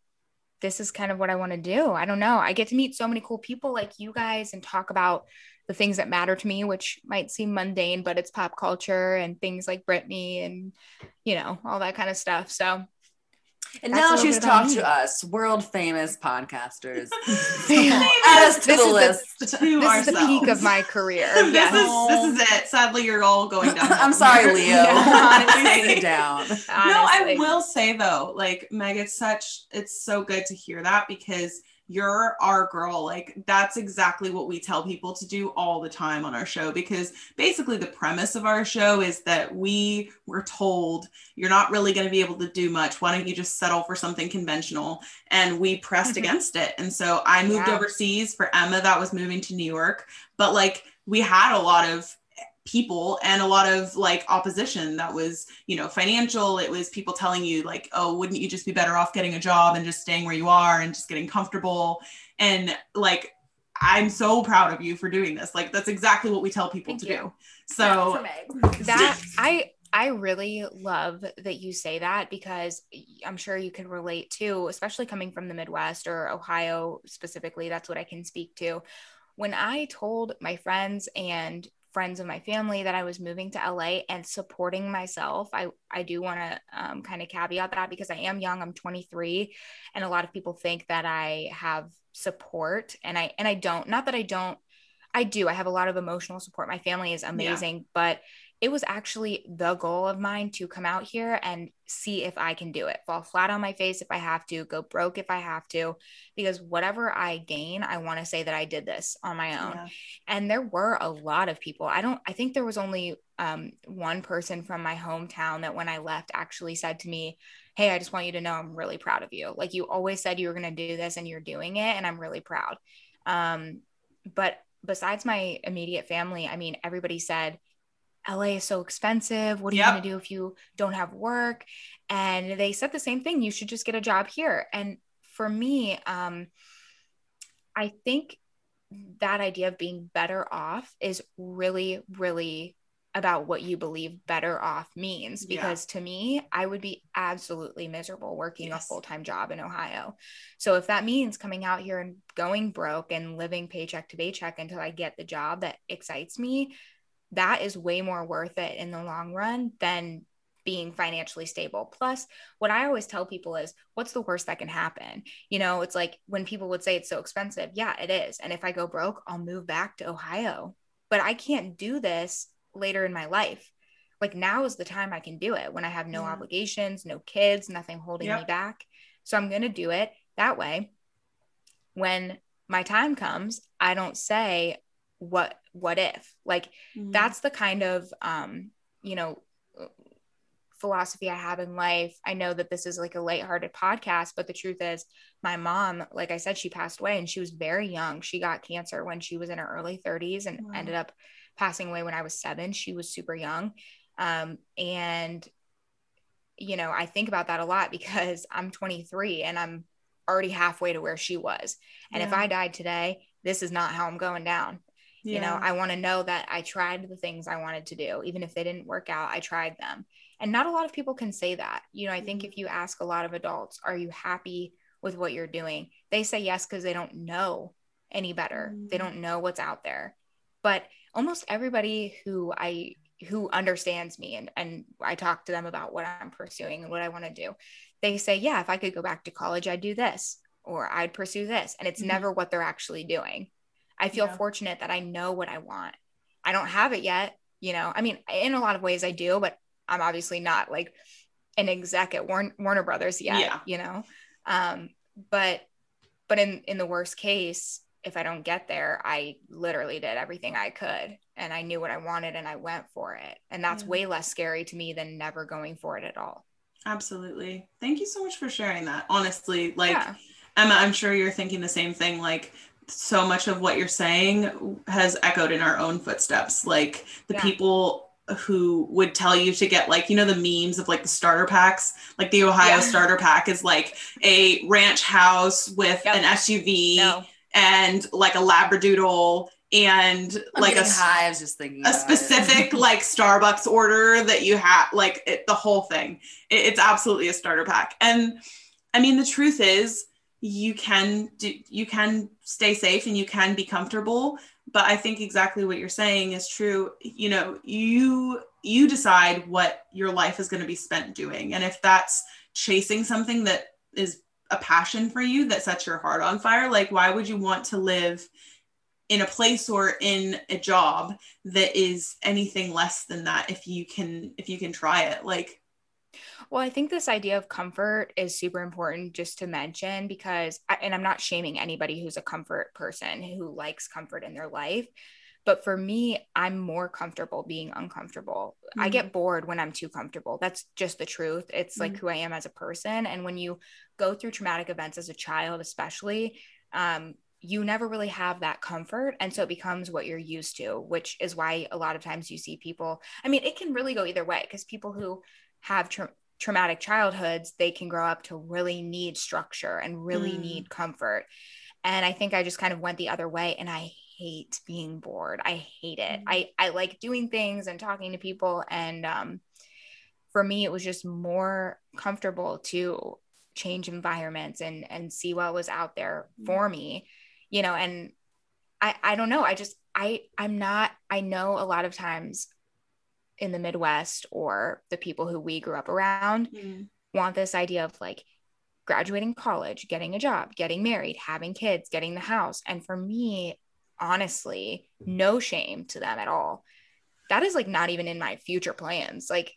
this is kind of what I want to do. I don't know. I get to meet so many cool people like you guys and talk about the things that matter to me, which might seem mundane, but it's pop culture and things like Britney and, you know, all that kind of stuff. So and now she's talked to us, world famous podcasters. Add us to this the list. The, to this ourselves. is the peak of my career. this, yes. is, this is it. Sadly, you're all going down. I'm sorry, Leo. yeah, honestly, down. Honestly. No, I will say though, like Meg, it's such it's so good to hear that because you're our girl. Like that's exactly what we tell people to do all the time on our show because basically the premise of our show is that we were told you're not really going to be able to do much. Why don't you just settle for something conventional? And we pressed mm-hmm. against it. And so I moved yeah. overseas for Emma that was moving to New York, but like we had a lot of people and a lot of like opposition that was you know financial it was people telling you like oh wouldn't you just be better off getting a job and just staying where you are and just getting comfortable and like i'm so proud of you for doing this like that's exactly what we tell people Thank to you. do so that i I really love that you say that because I'm sure you can relate to, especially coming from the Midwest or Ohio specifically. That's what I can speak to. When I told my friends and friends of my family that I was moving to LA and supporting myself. I, I do want to um, kind of caveat that because I am young, I'm 23, and a lot of people think that I have support and I and I don't. Not that I don't, I do. I have a lot of emotional support. My family is amazing, yeah. but it was actually the goal of mine to come out here and see if I can do it. Fall flat on my face if I have to, go broke if I have to, because whatever I gain, I want to say that I did this on my own. Yeah. And there were a lot of people. I don't, I think there was only um, one person from my hometown that when I left actually said to me, Hey, I just want you to know I'm really proud of you. Like you always said you were going to do this and you're doing it. And I'm really proud. Um, but besides my immediate family, I mean, everybody said, LA is so expensive. What are yep. you going to do if you don't have work? And they said the same thing. You should just get a job here. And for me, um, I think that idea of being better off is really, really about what you believe better off means. Because yeah. to me, I would be absolutely miserable working yes. a full time job in Ohio. So if that means coming out here and going broke and living paycheck to paycheck until I get the job that excites me, that is way more worth it in the long run than being financially stable. Plus, what I always tell people is, what's the worst that can happen? You know, it's like when people would say it's so expensive. Yeah, it is. And if I go broke, I'll move back to Ohio. But I can't do this later in my life. Like now is the time I can do it when I have no yeah. obligations, no kids, nothing holding yep. me back. So I'm going to do it that way. When my time comes, I don't say, what what if like mm-hmm. that's the kind of um you know philosophy I have in life. I know that this is like a lighthearted podcast, but the truth is, my mom, like I said, she passed away and she was very young. She got cancer when she was in her early 30s and wow. ended up passing away when I was seven. She was super young. Um, and, you know, I think about that a lot because I'm 23 and I'm already halfway to where she was. And yeah. if I died today, this is not how I'm going down. Yeah. You know, I want to know that I tried the things I wanted to do, even if they didn't work out, I tried them. And not a lot of people can say that. You know, I think mm-hmm. if you ask a lot of adults, are you happy with what you're doing? They say yes because they don't know any better. Mm-hmm. They don't know what's out there. But almost everybody who I who understands me and, and I talk to them about what I'm pursuing and what I want to do, they say, Yeah, if I could go back to college, I'd do this or I'd pursue this. And it's mm-hmm. never what they're actually doing. I feel yeah. fortunate that I know what I want. I don't have it yet, you know. I mean, in a lot of ways I do, but I'm obviously not like an exec at Warner, Warner Brothers yet, yeah. you know. Um, but but in in the worst case, if I don't get there, I literally did everything I could and I knew what I wanted and I went for it. And that's yeah. way less scary to me than never going for it at all. Absolutely. Thank you so much for sharing that. Honestly, like yeah. Emma, I'm sure you're thinking the same thing. Like so much of what you're saying has echoed in our own footsteps. Like the yeah. people who would tell you to get like you know the memes of like the starter packs like the ohio yeah. starter pack is like a ranch house with yep. an suv no. and like a labradoodle and I'm like a high. I was just thinking a specific like Starbucks order that you have like it, the whole thing. It, it's absolutely a starter pack. And I mean the truth is you can do you can stay safe and you can be comfortable. But i think exactly what you're saying is true. You know you you decide what your life is going to be spent doing. And if that's chasing something that is a passion for you that sets your heart on fire like why would you want to live in a place or in a job that is anything less than that if you can if you can try it? Like well, I think this idea of comfort is super important just to mention because, and I'm not shaming anybody who's a comfort person who likes comfort in their life. But for me, I'm more comfortable being uncomfortable. Mm-hmm. I get bored when I'm too comfortable. That's just the truth. It's mm-hmm. like who I am as a person. And when you go through traumatic events as a child, especially, um, you never really have that comfort. And so it becomes what you're used to, which is why a lot of times you see people. I mean, it can really go either way because people who have tra- traumatic childhoods, they can grow up to really need structure and really mm. need comfort. And I think I just kind of went the other way and I hate being bored. I hate it. Mm. I, I like doing things and talking to people. And um, for me, it was just more comfortable to change environments and and see what was out there mm. for me, you know, and I, I don't know. I just I I'm not I know a lot of times in the Midwest or the people who we grew up around mm. want this idea of like graduating college, getting a job, getting married, having kids, getting the house. And for me, honestly, no shame to them at all. that is like not even in my future plans. Like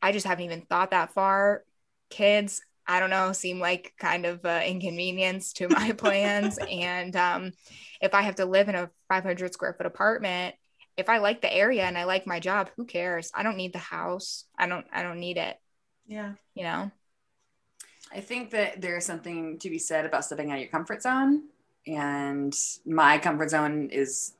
I just haven't even thought that far. Kids, I don't know, seem like kind of uh, inconvenience to my plans. and um, if I have to live in a 500 square foot apartment, if I like the area and I like my job, who cares? I don't need the house. I don't. I don't need it. Yeah. You know. I think that there's something to be said about stepping out of your comfort zone. And my comfort zone is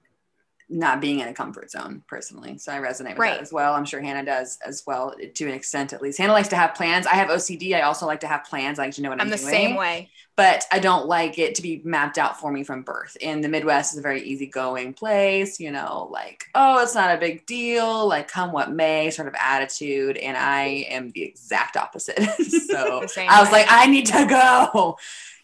not being in a comfort zone personally. So I resonate with Right. that as well. I'm sure Hannah does as well to an extent at least. Hannah likes to have plans. I have OCD. I also like to have plans. I like to know what I'm, I'm the doing. same way. But I don't like it to be mapped out for me from birth. And the Midwest is a very easygoing place, you know, like, oh, it's not a big deal, like come what may sort of attitude. And I am the exact opposite. so I was way. like, I need to go.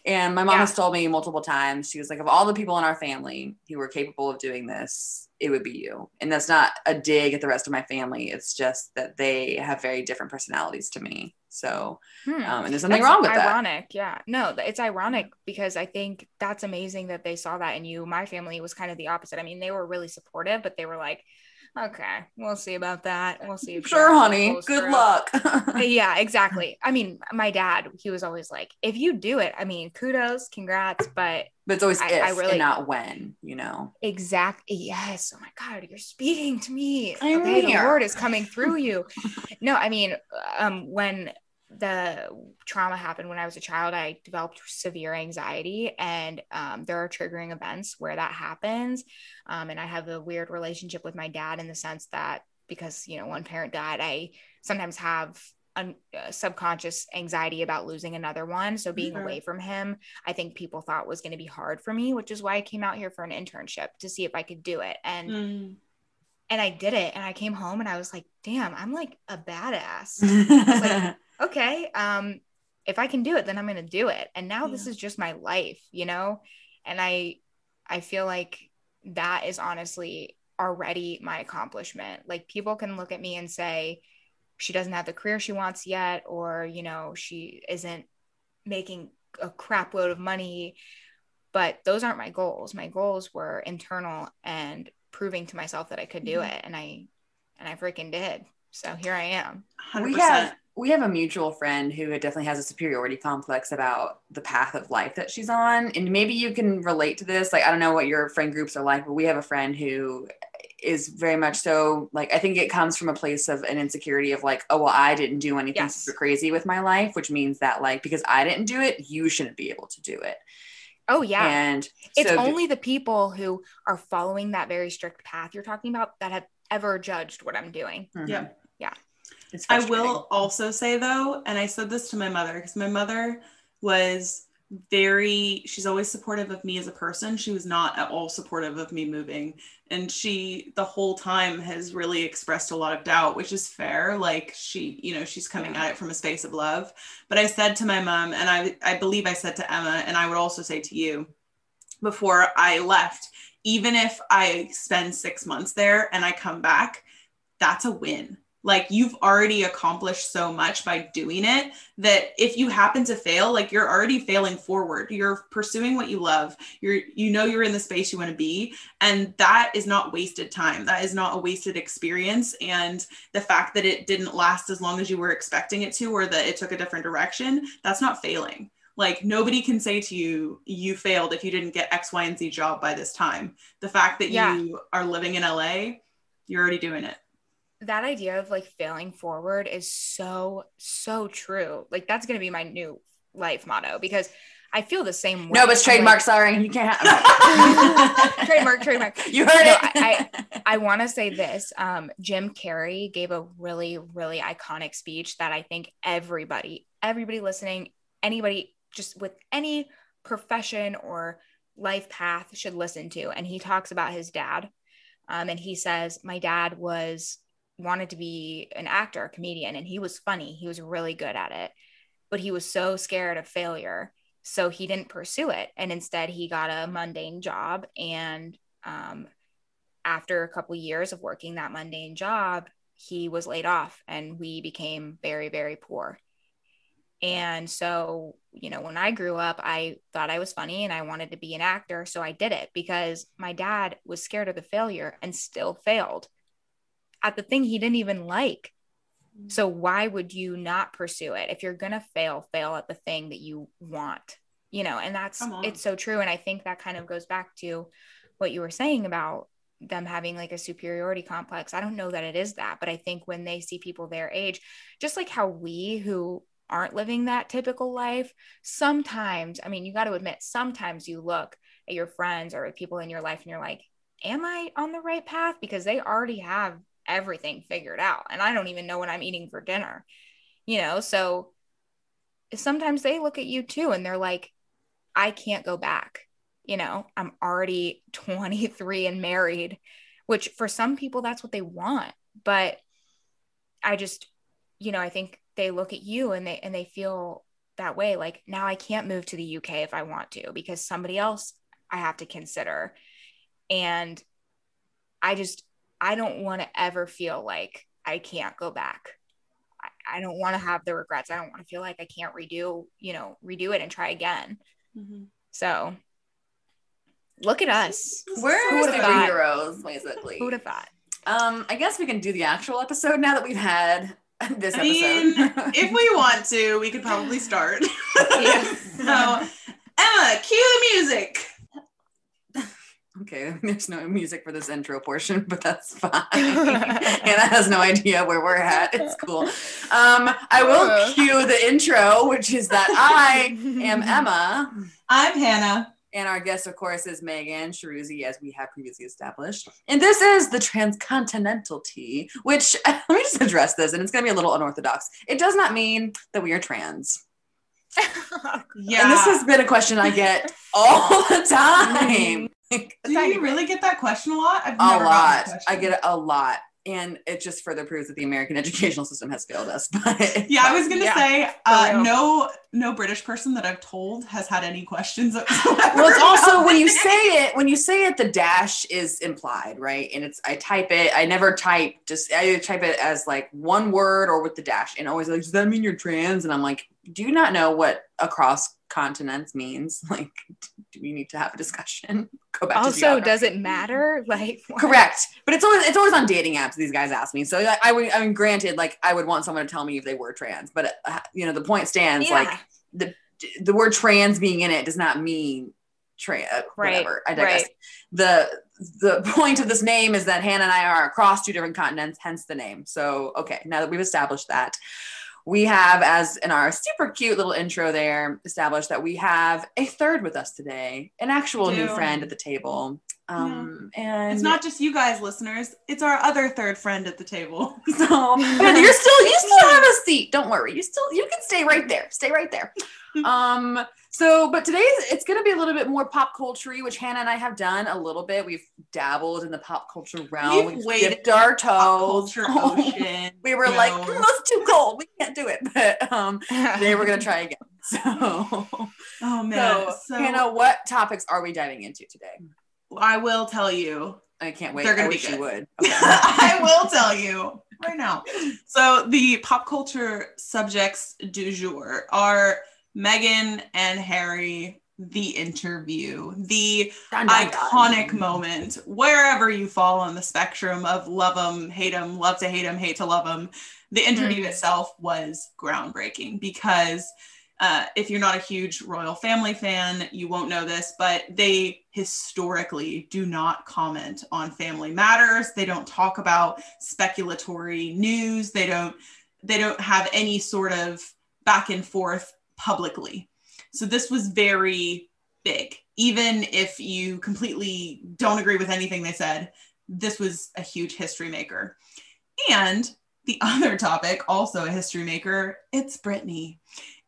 And my mom Yeah. has told me multiple times, she was like, of all the people in our family who were capable of doing this, it would be you. And that's not a dig at the rest of my family. It's just that they have very different personalities to me. So, Hmm. um, and there's something That's wrong with that. ironic yeah no it's ironic because i think that's amazing that they saw that in you my family was kind of the opposite i mean they were really supportive but they were like okay we'll see about that we'll see if Sure, honey. Good through." luck. yeah exactly i mean my dad he was always like if you do it i mean kudos congrats but but it's always I- if I really- and not when, you know. Exactly. yes oh my god you're speaking to me I'm okay the here. lord is coming through you no i mean um when the trauma happened when i was a child i developed severe anxiety and um, there are triggering events where that happens um, and i have a weird relationship with my dad in the sense that because you know one parent died i sometimes have un- uh, subconscious anxiety about losing another one so being Mhm. away from him i think people thought was going to be hard for me which is why i came out here for an internship to see if i could do it and Mm. and i did it and i came home and i was like damn i'm like a badass yeah. Okay um if i can do it then i'm going to do it. And now this is just my life you know? And i i feel like that is honestly already my accomplishment. Like people can look at me and say she doesn't have the career she wants yet or you know she isn't making a crap load of money. But those aren't my goals. My goals were internal and proving to myself that i could do Mhm. it. And i and i freaking did. So here i am. 100%. we have we have a mutual friend who definitely has a superiority complex about the path of life that she's on and maybe you can relate to this like i don't know what your friend groups are like but we have a friend who is very much so like i think it comes from a place of an insecurity of like oh well i didn't do anything Yes. super crazy with my life which means that like because i didn't do it you shouldn't be able to do it oh yeah and it's so only the people who are following that very strict path you're talking about that have ever judged what i'm doing Mhm. Yeah. Yeah. I will also say though, and I said this to my mother because my mother was very, she's always supportive of me as a person. She was not at all supportive of me moving. And she, the whole time, has really expressed a lot of doubt, which is fair. Like she, you know, she's coming at it from a space of love. But I said to my mom, and I, I believe I said to Emma, and I would also say to you before I left, even if I spend six months there and I come back, that's a win. Like you've already accomplished so much by doing it that if you happen to fail, like you're already failing forward. You're pursuing what you love. You're you know you're in the space you want to be and that is not wasted time. That is not a wasted experience and the fact that it didn't last as long as you were expecting it to or that it took a different direction, that's not failing. Like nobody can say to you, you failed if you didn't get X, Y, and Z job by this time. The fact that Yeah. you are living in LA, you're already doing it. That idea of like failing forward is so so true like that's going to be my new life motto because i feel the same way no but it's I'm like- trademark sorry you can't trademark trademark you heard No, it I I want to say this. Um, Jim Carrey gave a really, really iconic speech that I think everybody, everybody listening, anybody just with any profession or life path should listen to. And he talks about his dad. Um, and he says, My dad was wanted to be an actor, a comedian, and he was funny. He was really good at it, but he was so scared of failure. So he didn't pursue it. And instead, he got a mundane job and um, after a couple years of working that mundane job, he was laid off and we became very, very poor. And so, you know, when I grew up, I thought I was funny and I wanted to be an actor. So I did it because my dad was scared of the failure and still failed. At the thing he didn't even like. Mm-hmm. So why would you not pursue it? If you're going to fail, fail at the thing that you want, you know, and that's, it's so true. And I think that kind of goes back to what you were saying about them having like a superiority complex. I don't know that it is that, but I think when they see people their age, just like how we who aren't living that typical life, sometimes, I mean, you got to admit, sometimes you look at your friends or people in your life and you're like, am I on the right path? Because they already have everything figured out and I don't even know what I'm eating for dinner. You know, so sometimes they look at you too and they're like, I can't go back. You know, I'm already 23 and married, which for some people that's what they want. But I just, you know, I think they look at you and they and they feel that way like now I can't move to the UK if I want to because somebody else I have to consider. And I just I don't want to ever feel like I can't go back. I, I don't want to have the regrets. I don't want to feel like I can't redo, you know, redo it and try again. Mm-hmm. So look at us. We're superheroes, basically. Who would have thought? Um, I guess we can do the actual episode now that we've had this I mean, if we want to, we could probably start. so, Emma, cue the music. Okay, there's no music for this intro portion, but that's fine. Hannah has no idea where we're at. It's cool. Um, I will cue the intro, which is that I am Emma. I'm Hannah. And our guest, of course, is Megan Shahroozi, as we have previously established. And this is the transcontinental tea, which let me just address this, and it's going to be a little unorthodox. It does not mean that we are trans. yeah. And this has been a question I get all the time. Do you really get that question a lot? I've a lot. I get it a lot. And it just further proves that the American educational system has failed us. But yeah, I was gonna yeah, say uh, no, no British person that I've told has had any questions. well, it's also when you say it, when you say it, the dash is implied, right? And it's I type it. I never type just I type it as like one word or with the dash, and always like, does that mean you're trans? And I'm like, do you not know what across continents means? Like, do we need to have a discussion? Go back. To Also, does it matter? Like, what? correct. But it's always it's always on dating apps. These guys ask me. So I, I would. I mean, granted, like I would want someone to tell me if they were trans, but uh, you know, the point stands. Yeah. Like the the word trans being in it does not mean trans. Uh, right. Whatever. I digress. Right. The the point of this name is that Hannah and I are across two different continents, hence the name. So okay, now that we've established that we have, as in our super cute little intro there, established that we have a third with us today, an actual new friend at the table. Um, yeah. and it's not just you guys, listeners; it's our other third friend at the table. So, and you're still, you still have a seat. Don't worry, you still, you can stay right there. Stay right there. Um, so, but today it's going to be a little bit more pop culture which Hannah and I have done a little bit. We've dabbled in the pop culture realm. We've, We've dipped our toes. ocean, we were like, mm, it's too cold. We can't do it. But um, today we're going to try again. So, oh man. So, so, Hannah, what topics are we diving into today? I will tell you. I can't wait. They're going to be good. would. Okay. I will tell you right now. So the pop culture subjects du jour are Meghan and Harry, the interview, the dun, dun, iconic dun. moment, wherever you fall on the spectrum of love them, hate them, love to hate them, hate to love them. The interview mm. itself was groundbreaking because uh, if you're not a huge royal family fan, you won't know this, but they historically do not comment on family matters. They don't talk about speculatory news. They don't. They don't have any sort of back and forth publicly. So this was very big. Even if you completely don't agree with anything they said, this was a huge history maker. And the other topic, also a history maker, it's Britney.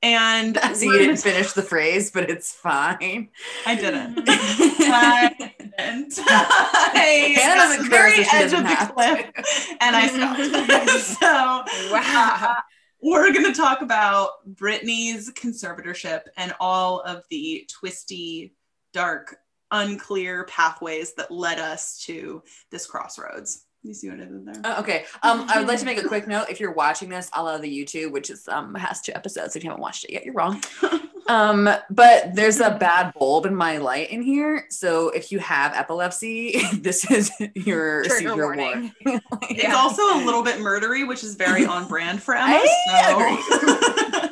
And so you didn't finish the phrase, but it's fine. I didn't. I didn't. I Hannah doesn't very edge of the cliff, and I stopped. so wow uh, we're going to talk about Britney's conservatorship and all of the twisty, dark, unclear pathways that led us to this crossroads. You see what I did there? Uh, okay. Um, I would like to make a quick note. If you're watching this, I'll love the YouTube, which is um has two episodes. If you haven't watched it yet, you're wrong. Um, but there's a bad bulb in my light in here. So if you have epilepsy, this is your Trigger seizure warning. warning. It's Yeah. also a little bit murdery, which is very on brand for Emma. I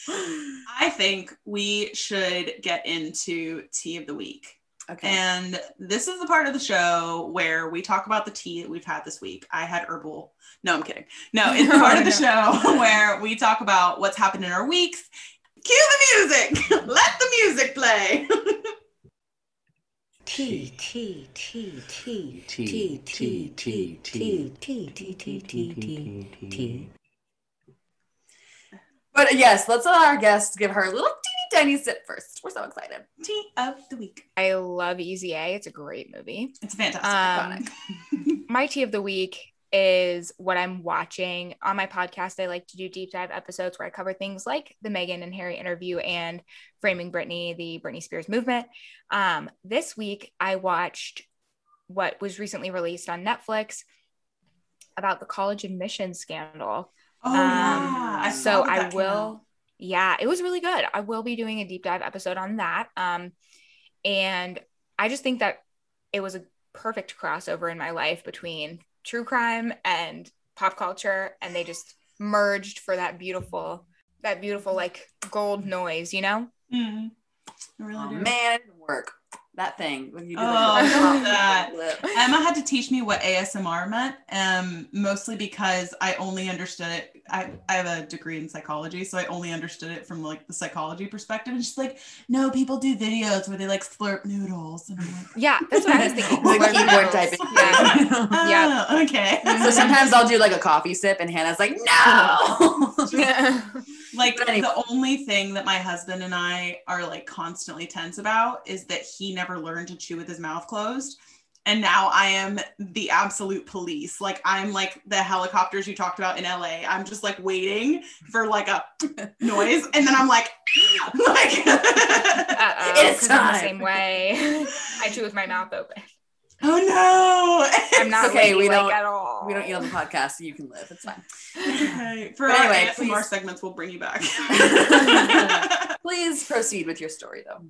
so I think we should get into tea of the week. okay. And this is the part of the show where we talk about the tea that we've had this week. I had herbal. No, I'm kidding. No, it's the part of the show where we talk about what's happened in our weeks. Cue the music. Let the music play. Tea, tea, tea, tea, tea, tea, tea, tea, tea, tea, tea, tea, tea. But yes, let's let our guests give her a little teeny tiny sip first. We're so excited. tea of the week. I love Easy A. It's a great movie. It's fantastic. Um, my tea of the week is what I'm watching on my podcast. I like to do deep dive episodes where I cover things like the Meghan and Harry interview and framing Britney, the Britney Spears movement. Um, this week, I watched what was recently released on Netflix about the college admissions scandal. oh Um, yeah. I so I will, yeah, it was really good. I will be doing a deep dive episode on that. Um, and I just think that it was a perfect crossover in my life between true crime and pop culture, and they just merged for that beautiful, that beautiful like gold noise, you know? Mhm. Really Oh man, it didn't work. That thing when you do Oh, like, that. Emma had to teach me what ASMR meant, um, mostly because I only understood it. I, I have a degree in psychology, so I only understood it from like the psychology perspective. And she's like, no, people do videos where they like slurp noodles. And I'm like, Yeah, that's what I was thinking. like Slurp keyboard noodles. typing. Yeah. oh, okay. so sometimes I'll do like a coffee sip, and Hannah's like, no. like anyway. the only thing that my husband and I are like constantly tense about is that he never learned to chew with his mouth closed. And now I am the absolute police. Like I'm like the helicopters you talked about in LA. I'm just like waiting for like a noise, and then I'm like, like, Uh-oh, It's 'cause I'm the time. same way. I chew with my mouth open. oh no. I'm not okay, we ladylike don't- at all. we don't eat on the podcast, so you can live. It's fine. Okay. For But our anyway, ASMR please- segments, we'll bring you back. Please proceed with your story, though.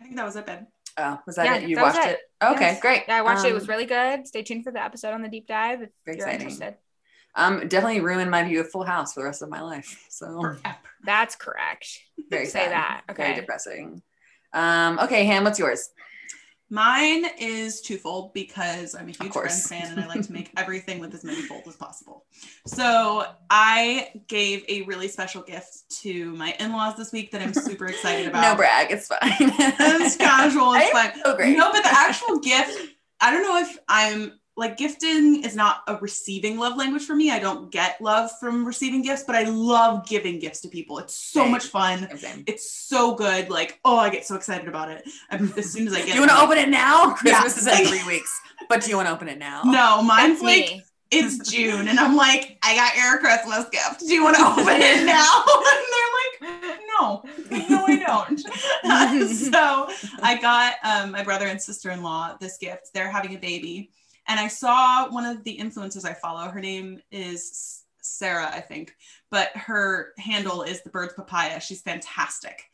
I think that was it, Ben. Oh, was that Yeah, it? You that watched it. it? Okay, Yes. great. Yeah, I watched it. It Um, was really good. Stay tuned for the episode on the deep dive if Very you're exciting. interested. Um, definitely ruined my view of Full House for the rest of my life. So Forever. That's correct. very Say sad. that. Very Okay. depressing. Um, okay, Ham, what's yours? Mine is twofold because I'm a huge Friends fan and I like to make everything with as many folds as possible. So I gave a really special gift to my in-laws this week that I'm super excited about. No brag, it's fine. It's casual, it's fine. So great. No, but the actual gift, I don't know if I'm like gifting is not a receiving love language for me. I don't get love from receiving gifts, but I love giving gifts to people. It's so Same. much fun. Same, same. It's so good. Like, oh, I get so excited about it. I'm- As soon as I get Do it, you want to open it now? Yeah. Christmas is in three weeks, but do you want to open it now? No, mine's That's like me. it's June, and I'm like, I got your Christmas gift. Do you want to open it now? And they're like, no, no, I don't. so I got um, my brother and sister-in-law this gift. They're having a baby, and I saw one of the influencers I follow. Her name is Sarah, I think, but her handle is the Birds Papaya. She's fantastic.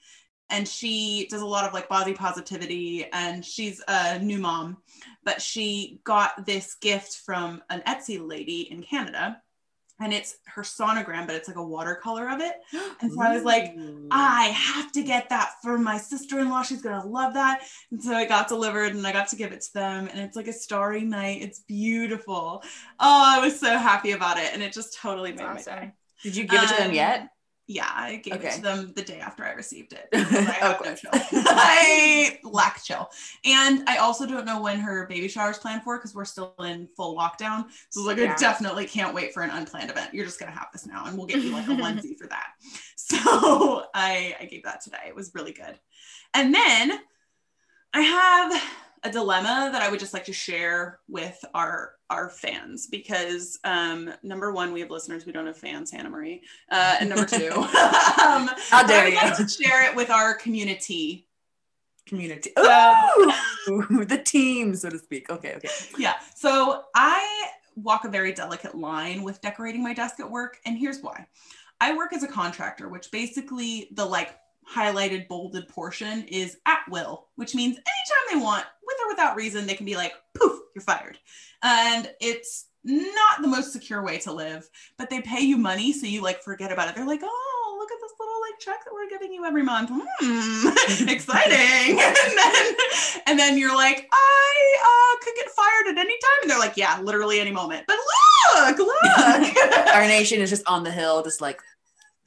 And she does a lot of like body positivity, and she's a new mom but she got this gift from an Etsy lady in Canada. And it's her sonogram, but it's like a watercolor of it. And so I was like, I have to get that for my sister-in-law. She's gonna love that. And so it got delivered and I got to give it to them. And it's like a starry night. It's beautiful. Oh, I was so happy about it. And it just totally made That's my day. Did you give it to them Um, yet? Yeah, I gave it to them the day after I received it. I have no chill. I lack chill. And I also don't know when her baby shower is planned for because we're still in full lockdown. So it's like, I definitely can't wait for an unplanned event. You're just going to have this now and we'll get you like a onesie for that. So I, I gave that today. It was really good. And then I have a dilemma that I would just like to share with our our fans because um, number one, we have listeners, we don't have fans, Hannah Marie, uh, and number two, um, How dare would like you? to share it with our community. Community. So- Ooh, the team, so to speak. Okay, okay. Yeah, so I walk a very delicate line with decorating my desk at work, and here's why. I work as a contractor, which basically the like highlighted, bolded portion is at will, which means anytime they want, with or without reason, they can be like, poof, you're fired. And it's not the most secure way to live, but they pay you money so you like forget about it. They're like, oh, look at this little like check that we're giving you every month. Hmm, exciting. and then and then you're like, I uh, could get fired at any time. And they're like, yeah, literally any moment. But look, look. Our nation is just on the hill, just like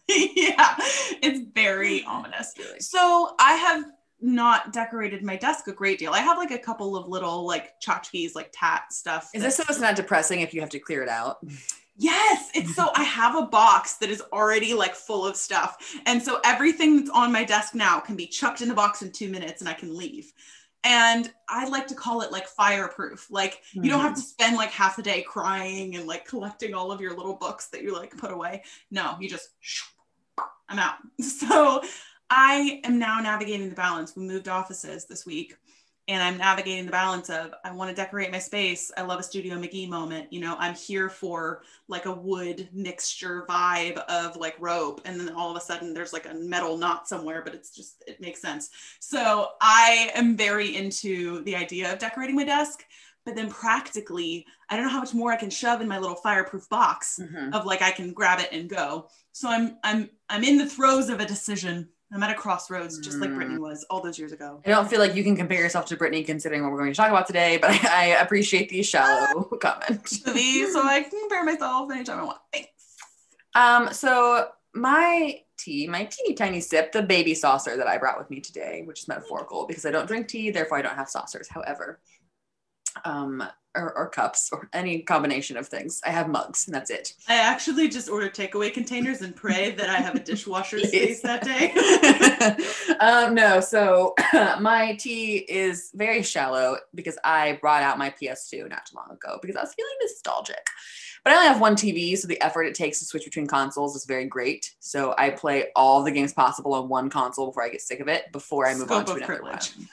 yeah, it's very ominous. So I have not decorated my desk a great deal. I have like a couple of little like tchotchkes, like tat stuff. Is this so it's not depressing if you have to clear it out? Yes, it's so I have a box that is already like full of stuff. And so everything that's on my desk now can be chucked in the box in 2 minutes and I can leave. And I like to call it like fireproof. Like you don't have mm-hmm. to spend like half the day crying and like collecting all of your little books that you like put away. No, you just I'm out. So I am now navigating the balance. We moved offices this week and I'm navigating the balance of I want to decorate my space. I love a Studio McGee moment. You know, I'm here for like a wood mixture vibe of like rope. And then all of a sudden there's like a metal knot somewhere, but it's just, it makes sense. So I am very into the idea of decorating my desk. But then practically, I don't know how much more I can shove in my little fireproof box Mhm. of like I can grab it and go. So I'm I'm I'm in the throes of a decision. I'm at a crossroads, just like Mm. Britney was all those years ago. I don't feel like you can compare yourself to Britney considering what we're going to talk about today, but I, I appreciate the shallow comment. movie, so I can compare myself anytime I want. Thanks. Um, so my tea, my teeny tiny sip, the baby saucer that I brought with me today, which is metaphorical because I don't drink tea, therefore I don't have saucers. However, um, or, or cups or any combination of things. I have mugs and that's it. I actually just order takeaway containers and pray that I have a dishwasher space that day. um, no, so my tea is very shallow because I brought out my PS2 not too long ago because I was feeling nostalgic. But I only have one TV, so the effort it takes to switch between consoles is very great. So I play all the games possible on one console before I get sick of it, before I move on to another privilege. one.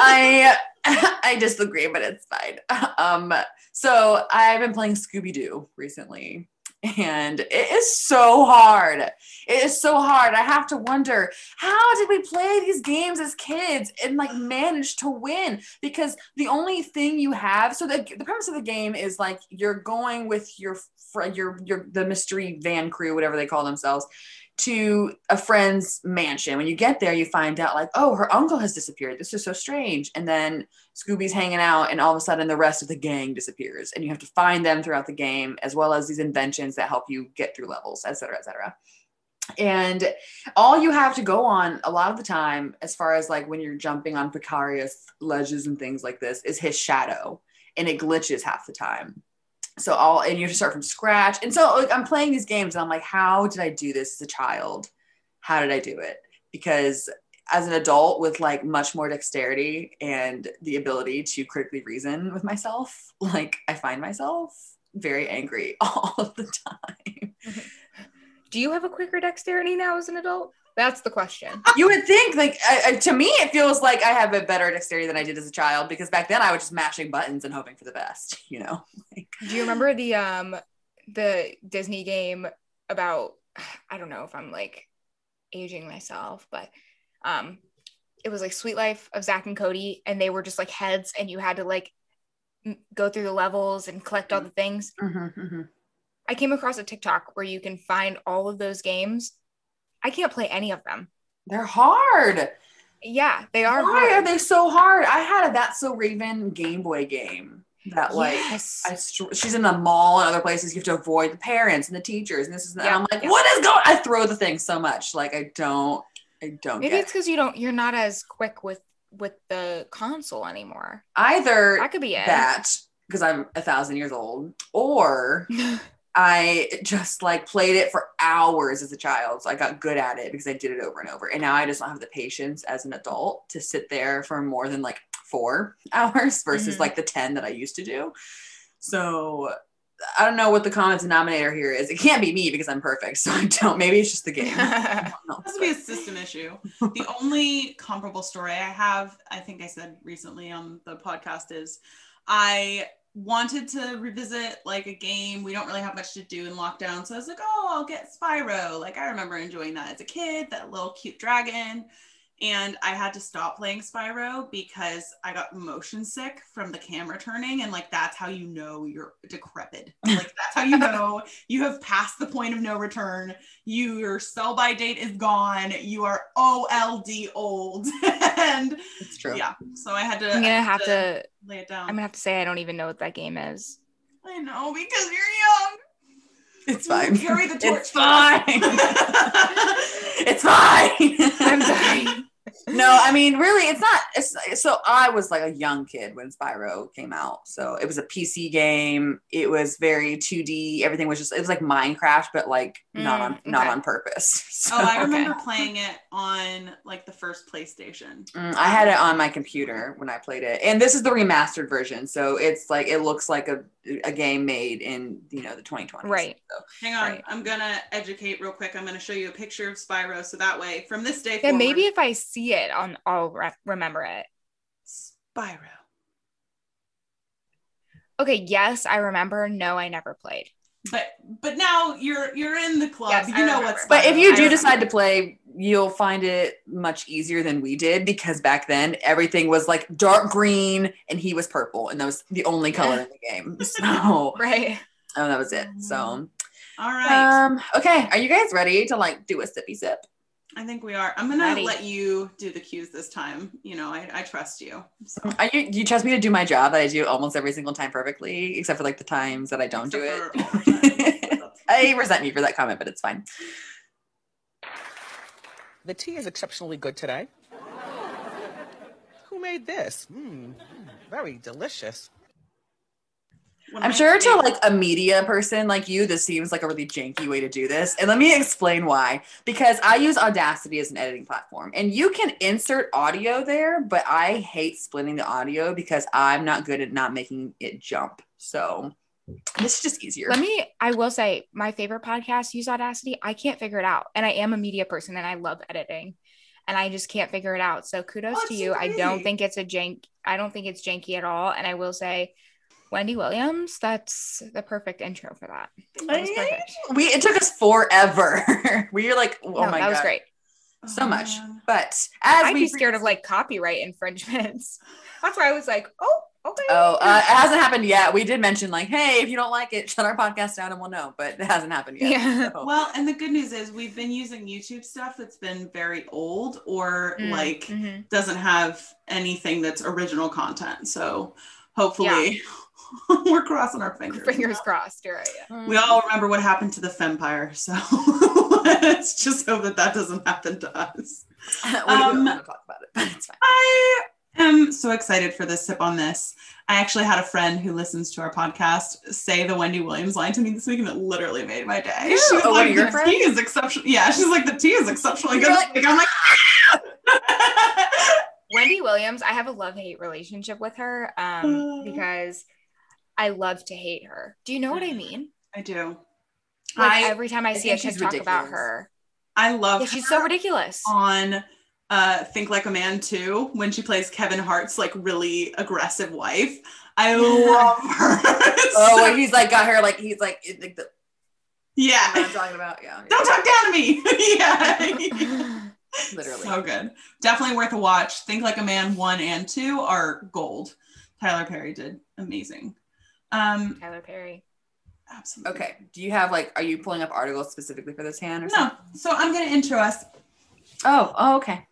I I disagree, but it's fine. Um, so I've been playing Scooby Doo recently, and it is so hard. It is so hard. I have to wonder how did we play these games as kids and like manage to win? Because the only thing you have, so the, the premise of the game is like you're going with your your your the mystery van crew, whatever they call themselves, to a friend's mansion. When you get there, you find out like, oh, her uncle has disappeared. This is so strange. And then Scooby's hanging out, and all of a sudden, the rest of the gang disappears, and you have to find them throughout the game, as well as these inventions that help you get through levels, et cetera, et cetera. And all you have to go on a lot of the time, as far as like when you're jumping on precarious ledges and things like this, is his shadow, and it glitches half the time so all and you have to start from scratch. And so like i'm playing these games and i'm like how did i do this as a child? How did i do it? Because as an adult with like much more dexterity and the ability to critically reason with myself like i find myself very angry all of the time. Mm-hmm. Do you have a quicker dexterity now as an adult? That's the question. you would think like I, I- to me it feels like i have a better dexterity than i did as a child because back then i was just mashing buttons and hoping for the best you know Do you remember the um the Disney game about I don't know if I'm like aging myself, but um it was like Suite Life of Zack and Cody and they were just like heads and you had to like m- go through the levels and collect all the things. Mhm, mhm. I came across a TikTok where you can find all of those games. I can't play any of them. they're hard Yeah, they are Why are they so hard? I had a That's So Raven Game Boy game that like Yes. I str- she's in the mall and other places. You have to avoid the parents and the teachers and this is. and Yeah, I'm like, yeah. what is going? I throw the thing so much. Like I don't. I don't Maybe get it's because you don't you're not as quick with with the console anymore. either That could be it. that because I'm a thousand years old, or I just like played it for hours as a child. So I got good at it because I did it over and over. And now I just don't have the patience as an adult to sit there for more than like four hours versus Mhm. like the 10 that I used to do. So I don't know what the common denominator here is. It can't be me because I'm perfect. So I don't, maybe it's just the game. It has to be a system issue. The only comparable story I have, I think I said recently on the podcast, is I wanted to revisit like a game. We don't really have much to do in lockdown. So I was like, oh, I'll get Spyro. Like I remember enjoying that as a kid, that little cute dragon. And I had to stop playing Spyro because I got motion sick from the camera turning. And like that's how you know you're decrepit. Like that's how you know you have passed the point of no return. You, your sell by date is gone. You are OLD old. and It's true. yeah. So I had to I'm gonna had have to. lay it down. I'm gonna have to say I don't even know what that game is. I know because you're young. It's fine. Carry the torch. It's fine. it's fine. I'm sorry. No, I mean, really, it's not. It's, so I was like a young kid when Spyro came out. So it was a PC game. It was very 2D. Everything was just. It was like Minecraft, but like not on Mm, not on purpose. So, oh, I Okay. remember playing it on like the first PlayStation. Mm, I had it on my computer when I played it, and this is the remastered version. So it's like it looks like a a game made in you know the 2020s. Right. So, Hang on, Right. I'm gonna educate real quick. I'm gonna show you a picture of Spyro, so that way, from this day Yeah, forward, maybe if I see it on, I'll re- remember it. Spyro. Okay, yes, I remember. No, I never played. But but now you're you're in the club. Yes, you I know remember. what's. But if you do decide to play, you'll find it much easier than we did because back then everything was like dark green and he was purple, and that was the only color in the game. So Right. oh, that was it. So all right, um, okay, are you guys ready to like do a sippy sip? I think we are. I'm gonna Ready. let you do the cues this time. You know, I, I trust you. So. Are you, you trust me to do my job that I do almost every single time perfectly, except for like the times that I don't do it? for all the time. I resent you for that comment, but it's fine. The tea is exceptionally good today. Who made this? Mmm, very delicious. Of I'm sure to like a media person like you, this seems like a really janky way to do this. And let me explain why. Because I use Audacity as an editing platform, and you can insert audio there, but I hate splitting the audio because I'm not good at not making it jump. So this is just easier. Let me, I will say, my favorite podcast use Audacity. I can't figure it out. And I am a media person and I love editing. And I just can't figure it out. So kudos Oh, to you. I don't think it's a jank. I don't think it's janky at all. And I will say, Wendy Williams, that's the perfect intro for that. That was perfect. we it took us forever. we were like, oh no, my that was god, great. so Oh, much. man. But as I'd we be scared of like copyright infringements. That's why I was like, oh, okay. Oh, uh, it hasn't happened yet. We did mention like, hey, if you don't like it, shut our podcast down and we'll know. But it hasn't happened yet. Yeah. so. Well, and the good news is we've been using YouTube stuff that's been very old or Mm, like mhm. doesn't have anything that's original content. So hopefully we're crossing our fingers. Fingers crossed. Right. yeah. We all remember what happened to the Fempire, so let's just hope that that doesn't happen to us. we don't um, want to talk about it, but it's fine. I am so excited for this sip on this. I actually had a friend who listens to our podcast say the Wendy Williams line to me this week, and it literally made my day. She was Oh, like, your "The friends? tea is exceptional." Yeah, she's like, "The tea is exceptionally good." Like. I'm like, Wendy Williams, I have a love hate relationship with her um, Uh. because I love to hate her. Do you know what I mean? I do. Like I every time I, I see a TikTok about her, I love. yeah, she's so ridiculous. on uh Think Like a Man too when she plays Kevin Hart's like really aggressive wife. I love her. Oh, So- he's like got her like he's like, like the, what I'm yeah. talking about. Yeah, Don't talk down to me. yeah. literally. So good. Definitely worth a watch. Think Like a Man 1 and 2 are gold. Tyler Perry did amazing. Um Tyler Perry. absolutely. Okay. Do you have like? Are you pulling up articles specifically for this hand or No. something? So I'm going to intro us. Oh. Oh. Okay.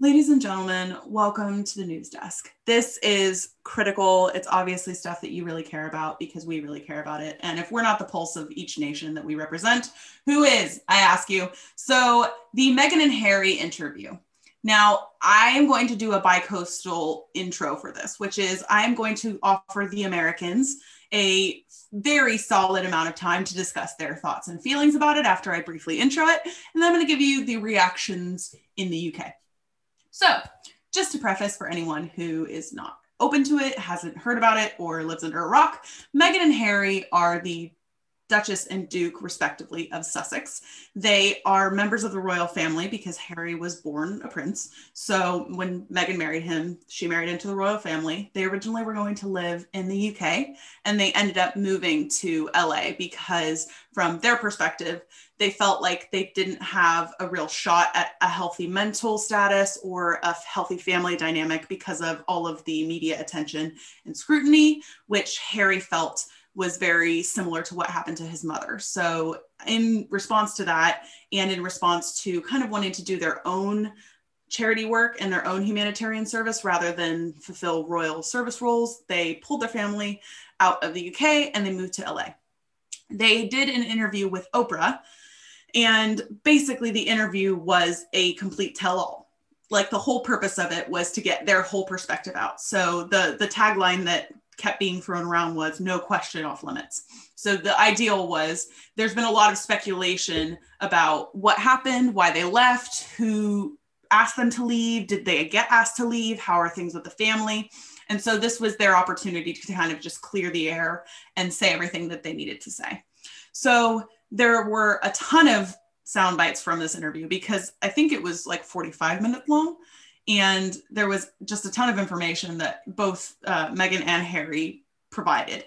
Ladies and gentlemen, welcome to the news desk. This is critical. It's obviously stuff that you really care about because we really care about it. And if we're not the pulse of each nation that we represent, who is? I ask you. So, the Meghan and Harry interview. Now, I am going to do a bi-coastal intro for this, which is I am going to offer the Americans a very solid amount of time to discuss their thoughts and feelings about it after I briefly intro it. And then I'm going to give you the reactions in the UK. So, just to preface for anyone who is not open to it, hasn't heard about it, or lives under a rock, Meghan and Harry are the Duchess and Duke, respectively, of Sussex. They are members of the royal family because Harry was born a prince. So when Meghan married him, she married into the royal family. They originally were going to live in the UK and they ended up moving to LA because, from their perspective, they felt like they didn't have a real shot at a healthy mental status or a healthy family dynamic because of all of the media attention and scrutiny, which Harry felt was very similar to what happened to his mother. So, in response to that, and in response to kind of wanting to do their own charity work and their own humanitarian service rather than fulfill royal service roles, they pulled their family out of the UK and they moved to LA. They did an interview with Oprah, and basically, the interview was a complete tell all like the whole purpose of it was to get their whole perspective out. So the the tagline that kept being thrown around was no question off limits. So the ideal was there's been a lot of speculation about what happened, why they left, who asked them to leave, did they get asked to leave, how are things with the family? And so this was their opportunity to kind of just clear the air and say everything that they needed to say. So there were a ton of sound bites from this interview because I think it was like 45 minutes long and there was just a ton of information that both uh, Meghan and Harry provided.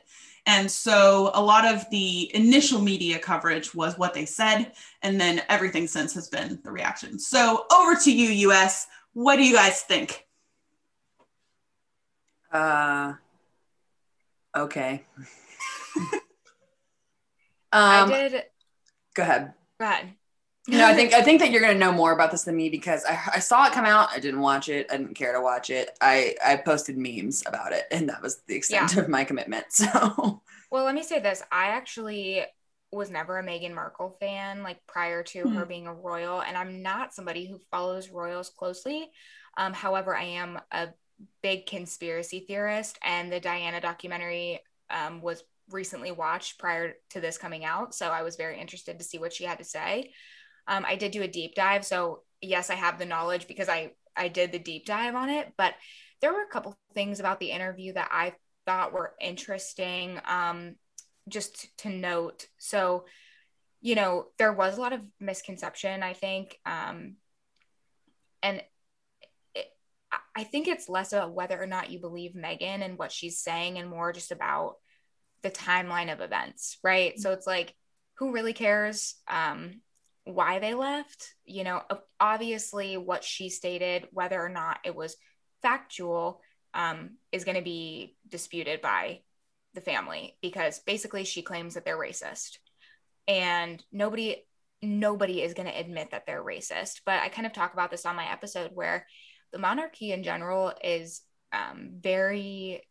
And so a lot of the initial media coverage was what they said, and then everything since has been the reaction. So over to you, US. What do you guys think? Uh, okay. I um, did. go ahead. Go ahead. No, I think I think that you're gonna know more about this than me because I, I saw it come out. I didn't watch it. I didn't care to watch it. I I posted memes about it, and that was the extent of my commitment. So Well, let me say this. I actually was never a Meghan Markle fan, like prior to Hmm. her being a royal, and I'm not somebody who follows royals closely. Um, however, I am a big conspiracy theorist, and the Diana documentary um, was recently watched prior to this coming out, so I was very interested to see what she had to say. Um, I did do a deep dive, so yes, I have the knowledge because I I did the deep dive on it, but there were a couple things about the interview that I thought were interesting um, just to note. So, you know, there was a lot of misconception, I think. Um, and I- think it's less about whether or not you believe Meghan and what she's saying and more just about the timeline of events, right? So it's like, who really cares? Um, why they left, you know, obviously what she stated, whether or not it was factual, um, is going to be disputed by the family because basically she claims that they're racist. And nobody nobody is going to admit that they're racist but i kind of talk about this on my episode where the monarchy in general is um, very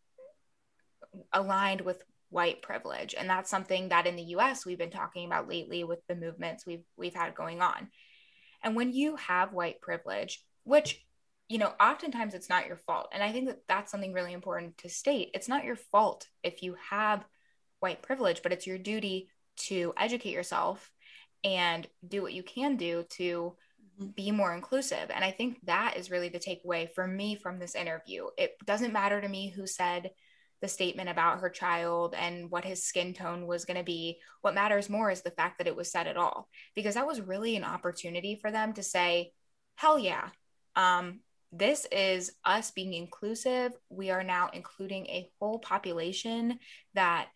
aligned with white privilege. And that's something that in the US we've been talking about lately with the movements we've we've had going on. And when you have white privilege which you know oftentimes it's not your fault. And i think that that's something really important to state. It's not your fault if you have white privilege but it's your duty to educate yourself and do what you can do to mm-hmm. be more inclusive. And i think that is really the takeaway for me from this interview. It doesn't matter to me who said the statement about her child and what his skin tone was going to be. What matters more is the fact that it was said at all, because that was really an opportunity for them to say, hell yeah, um, this is us being inclusive. We are now including a whole population that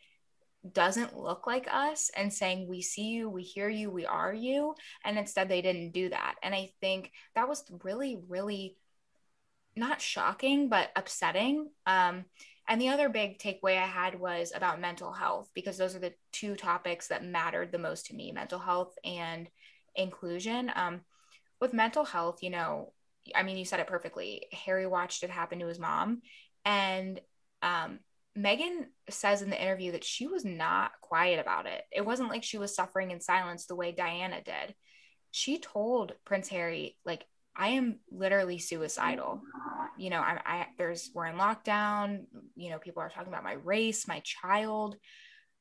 doesn't look like us and saying, we see you, we hear you, we are you. And instead, they didn't do that. And I think that was really, really not shocking, but upsetting. Um, and the other big takeaway I had was about mental health, because those are the two topics that mattered the most to me mental health and inclusion. Um, with mental health, you know, I mean, you said it perfectly. Harry watched it happen to his mom. And um, Meghan says in the interview that she was not quiet about it. It wasn't like she was suffering in silence the way Diana did. She told Prince Harry, like, I am literally suicidal. You know, I, I there's we're in lockdown. You know, people are talking about my race, my child,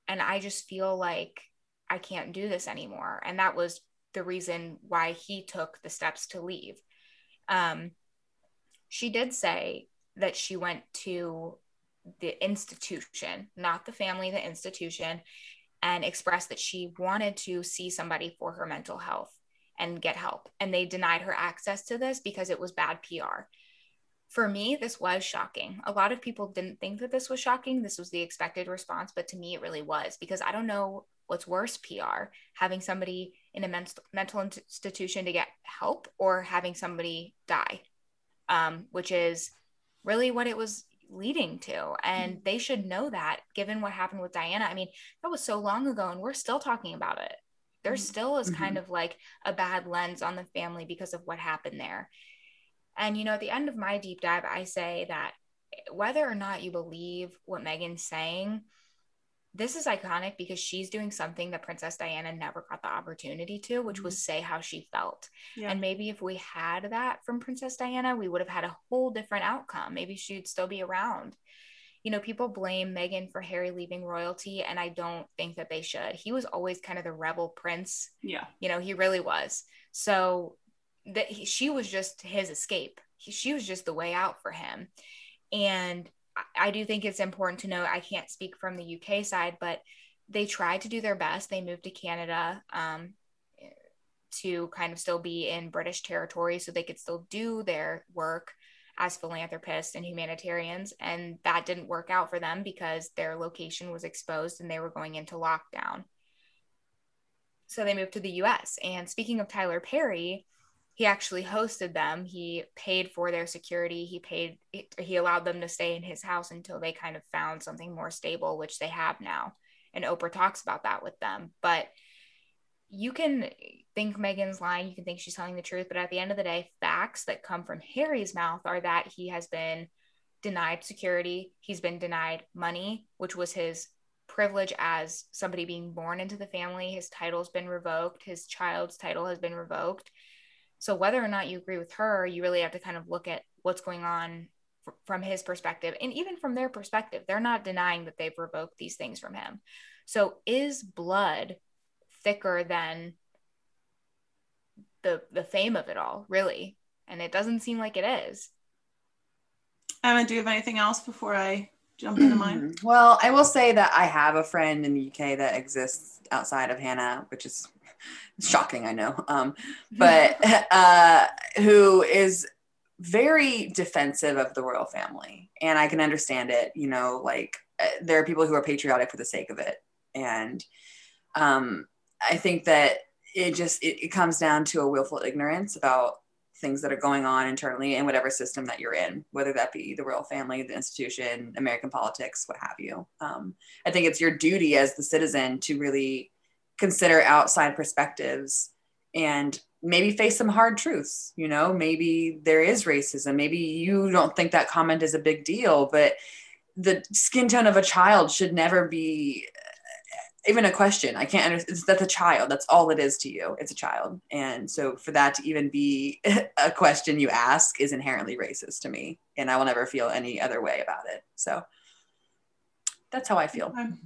and I just feel like I can't do this anymore. And that was the reason why he took the steps to leave. Um, she did say that she went to the institution, not the family, the institution, and expressed that she wanted to see somebody for her mental health and get help. And they denied her access to this because it was bad PR. For me, this was shocking. A lot of people didn't think that this was shocking. This was the expected response, but to me, it really was because I don't know what's worse PR having somebody in a mental mental institution to get help or having somebody die, um, which is really what it was leading to. And mm-hmm. they should know that given what happened with Diana. I mean, that was so long ago and we're still talking about it. There mm-hmm. still is kind mm-hmm. of like a bad lens on the family because of what happened there. And, you know, at the end of my deep dive, I say that whether or not you believe what Meghan's saying, this is iconic because she's doing something that Princess Diana never got the opportunity to, which was mm-hmm. say how she felt. Yeah. And maybe if we had that from Princess Diana, we would have had a whole different outcome. Maybe she'd still be around. You know, people blame Meghan for Harry leaving royalty, and I don't think that they should. He was always kind of the rebel prince. Yeah. You know, he really was. So that she was just his escape. He, she was just the way out for him. And I do think it's important to know I can't speak from the UK side, but they tried to do their best. They moved to Canada um, to kind of still be in British territory so they could still do their work as philanthropists and humanitarians. And that didn't work out for them because their location was exposed and they were going into lockdown. So they moved to the US. And speaking of Tyler Perry, he actually hosted them he paid for their security he paid he allowed them to stay in his house until they kind of found something more stable which they have now and oprah talks about that with them but you can think Meghan's lying you can think she's telling the truth but at the end of the day facts that come from harry's mouth are that he has been denied security he's been denied money which was his privilege as somebody being born into the family his title's been revoked his child's title has been revoked so whether or not you agree with her, you really have to kind of look at what's going on f- from his perspective and even from their perspective. They're not denying that they've revoked these things from him. So is blood thicker than the the fame of it all, really? And it doesn't seem like it is. Emma, do you have anything else before I jump into mine? Well, I will say that I have a friend in the UK that exists outside of Hannah, which is shocking, I know, um, but uh, who is very defensive of the royal family. And I can understand it, you know, like uh, there are people who are patriotic for the sake of it. And um, I think that it just, it, it comes down to a willful ignorance about things that are going on internally in whatever system that you're in, whether that be the royal family, the institution, American politics, what have you. Um, I think it's your duty as the citizen to really consider outside perspectives and maybe face some hard truths you know maybe there is racism maybe you don't think that comment is a big deal but the skin tone of a child should never be even a question i can't understand that's a child that's all it is to you it's a child and so for that to even be a question you ask is inherently racist to me and i will never feel any other way about it so that's how i feel um,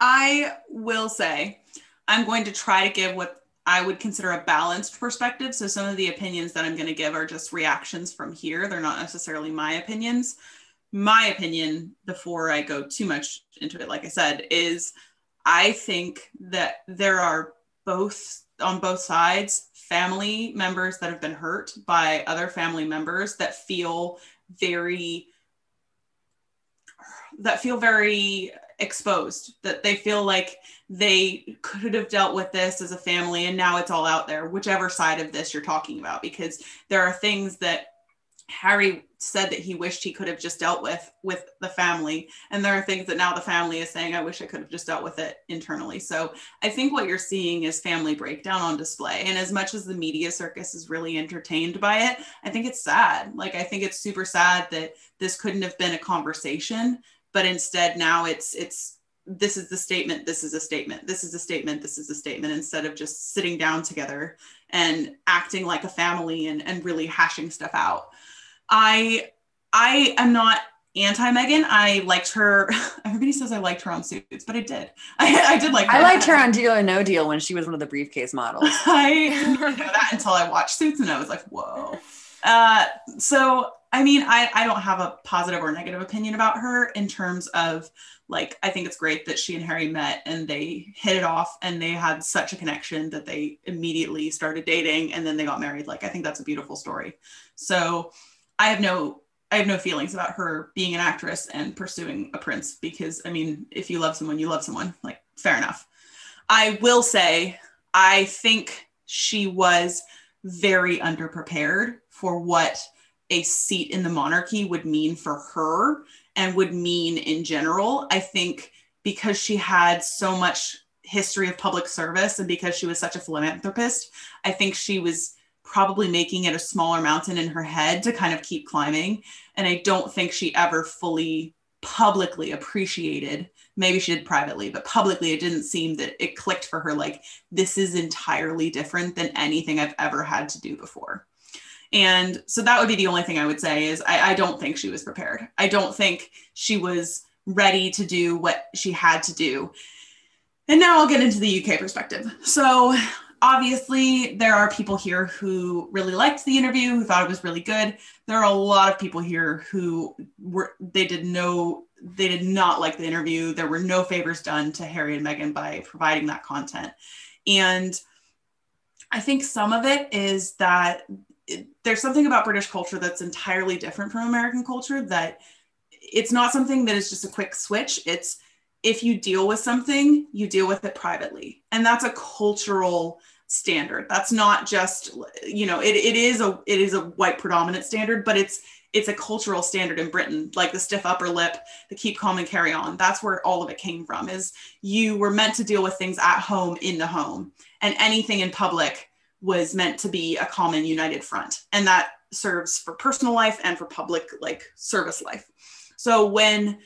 i will say I'm going to try to give what I would consider a balanced perspective. So some of the opinions that I'm going to give are just reactions from here. They're not necessarily my opinions. My opinion, before I go too much into it, like I said, is I think that there are both on both sides family members that have been hurt by other family members that feel very that feel very exposed that they feel like they could have dealt with this as a family and now it's all out there whichever side of this you're talking about because there are things that harry said that he wished he could have just dealt with with the family. And there are things that now the family is saying i wish i could have just dealt with it internally. So i think what you're seeing is family breakdown on display. And as much as the media circus is really entertained by it i think it's sad. Like i think it's super sad that this couldn't have been a conversation but instead now it's it's this is the statement this is a statement this is a statement this is a statement instead of just sitting down together and acting like a family and, and really hashing stuff out i i am not anti Meghan. I liked her. Everybody says I liked her on Suits, but I did. I, I did like. Her. I liked her on Deal or No Deal when she was one of the briefcase models. I didn't know that until I watched Suits, and I was like, "Whoa!" Uh, so I mean, I, I don't have a positive or negative opinion about her in terms of like, I think it's great that she and Harry met and they hit it off and they had such a connection that they immediately started dating and then they got married. Like, I think that's a beautiful story. So I have no I have no feelings about her being an actress and pursuing a prince because I mean, if you love someone, you love someone. Like, fair enough. I will say, I think she was very underprepared for what a seat in the monarchy would mean for her and would mean in general. I think because she had so much history of public service and because she was such a philanthropist, I think she was probably making it a smaller mountain in her head to kind of keep climbing. And I don't think she ever fully publicly appreciated maybe she did privately but publicly it didn't seem that it clicked for her like this is entirely different than anything i've ever had to do before. And so that would be the only thing i would say is I, I don't think she was prepared. I don't think she was ready to do what she had to do. And now i'll get into the uk perspective. So obviously there are people here who really liked the interview who thought it was really good. There are a lot of people here who were they did no they did not like the interview. There were no favors done to harry and meghan by providing that content. And i think some of it is that it, there's something about british culture that's entirely different from american culture that it's not something that is just a quick switch. It's if you deal with something you deal with it privately. And that's a cultural standard. That's not just you know it, it is a it is a white predominant standard but it's it's a cultural standard in britain like the stiff upper lip the keep calm and carry on. That's where all of it came from is you were meant to deal with things at home in the home and anything in public was meant to be a common united front. And that serves for personal life and for public like service life. So when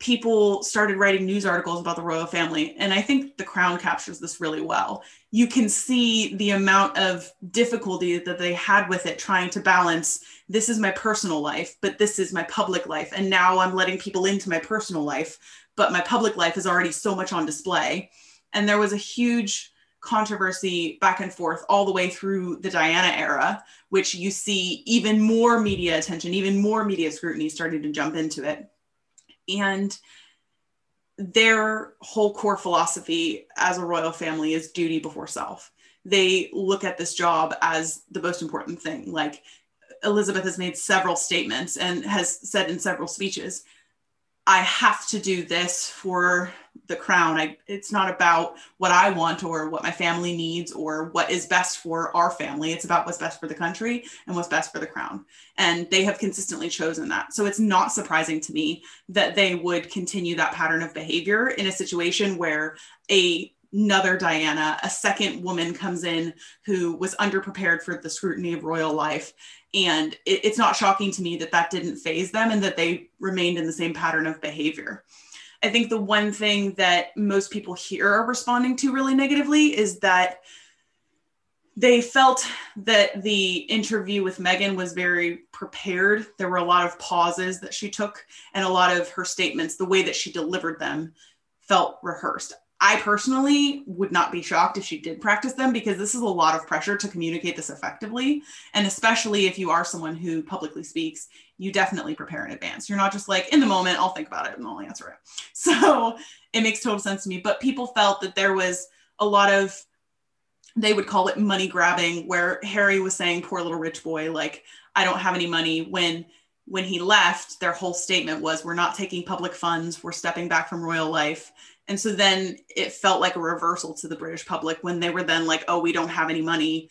people started writing news articles about the royal family. And I think The Crown captures this really well. You can see the amount of difficulty that they had with it, trying to balance this is my personal life, but this is my public life. And now I'm letting people into my personal life, but my public life is already so much on display. And there was a huge controversy back and forth all the way through the Diana era, which you see even more media attention, even more media scrutiny starting to jump into it and their whole core philosophy as a royal family is duty before self. They look at this job as the most important thing. Like Elizabeth has made several statements and has said in several speeches, I have to do this for the crown. I, it's not about what I want or what my family needs or what is best for our family. It's about what's best for the country and what's best for the crown. And they have consistently chosen that. So it's not surprising to me that they would continue that pattern of behavior in a situation where a another Diana, a second woman comes in who was underprepared for the scrutiny of royal life. And it, it's not shocking to me that that didn't faze them and that they remained in the same pattern of behavior. I think the one thing that most people here are responding to really negatively is that they felt that the interview with Meghan was very prepared. There were a lot of pauses that she took, and a lot of her statements, the way that she delivered them, felt rehearsed. I personally would not be shocked if she did practice them because this is a lot of pressure to communicate this effectively. And especially if you are someone who publicly speaks, you definitely prepare in advance. You're not just like in the moment, I'll think about it and I'll answer it. So it makes total sense to me. But people felt that there was a lot of, they would call it money grabbing, where Harry was saying, poor little rich boy, like, I don't have any money. When when he left, their whole statement was, We're not taking public funds, we're stepping back from royal life. And so then it felt like a reversal to the British public when they were then like, oh, we don't have any money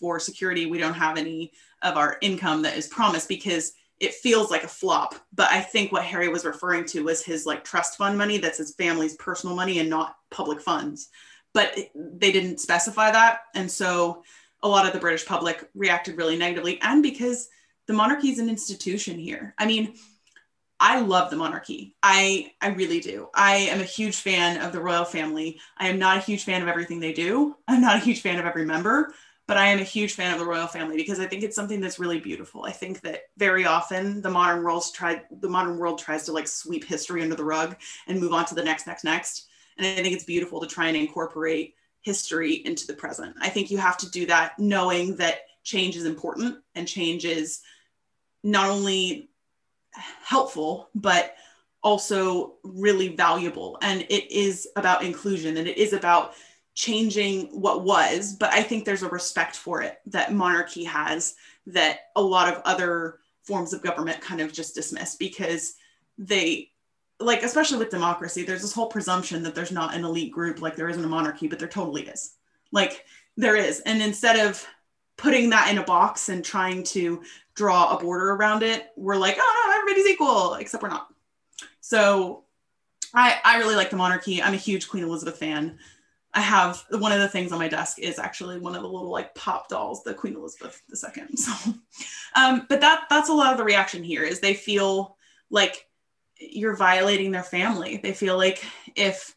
for security. We don't have any of our income that is promised because it feels like a flop. But I think what Harry was referring to was his like trust fund money that's his family's personal money and not public funds. But they didn't specify that. And so a lot of the British public reacted really negatively. And because the monarchy is an institution here. I mean, I love the monarchy. I I really do. I am a huge fan of the royal family. I am not a huge fan of everything they do. I'm not a huge fan of every member, but I am a huge fan of the royal family because I think it's something that's really beautiful. I think that very often the modern world try the modern world tries to like sweep history under the rug and move on to the next next next. And I think it's beautiful to try and incorporate history into the present. I think you have to do that knowing that change is important and change is not only helpful, but also really valuable. And it is about inclusion and it is about changing what was. But I think there's a respect for it that monarchy has that a lot of other forms of government kind of just dismiss because they like especially with democracy there's this whole presumption that there's not an elite group like there isn't a monarchy but there totally is. Like there is. And instead of putting that in a box and trying to draw a border around it we're like oh no everybody's equal except we're not. So i i really like the monarchy. I'm a huge queen elizabeth fan i have one of the things on my desk is actually one of the little like pop dolls the queen elizabeth ii so um but that that's a lot of the reaction here is they feel like you're violating their family. They feel like if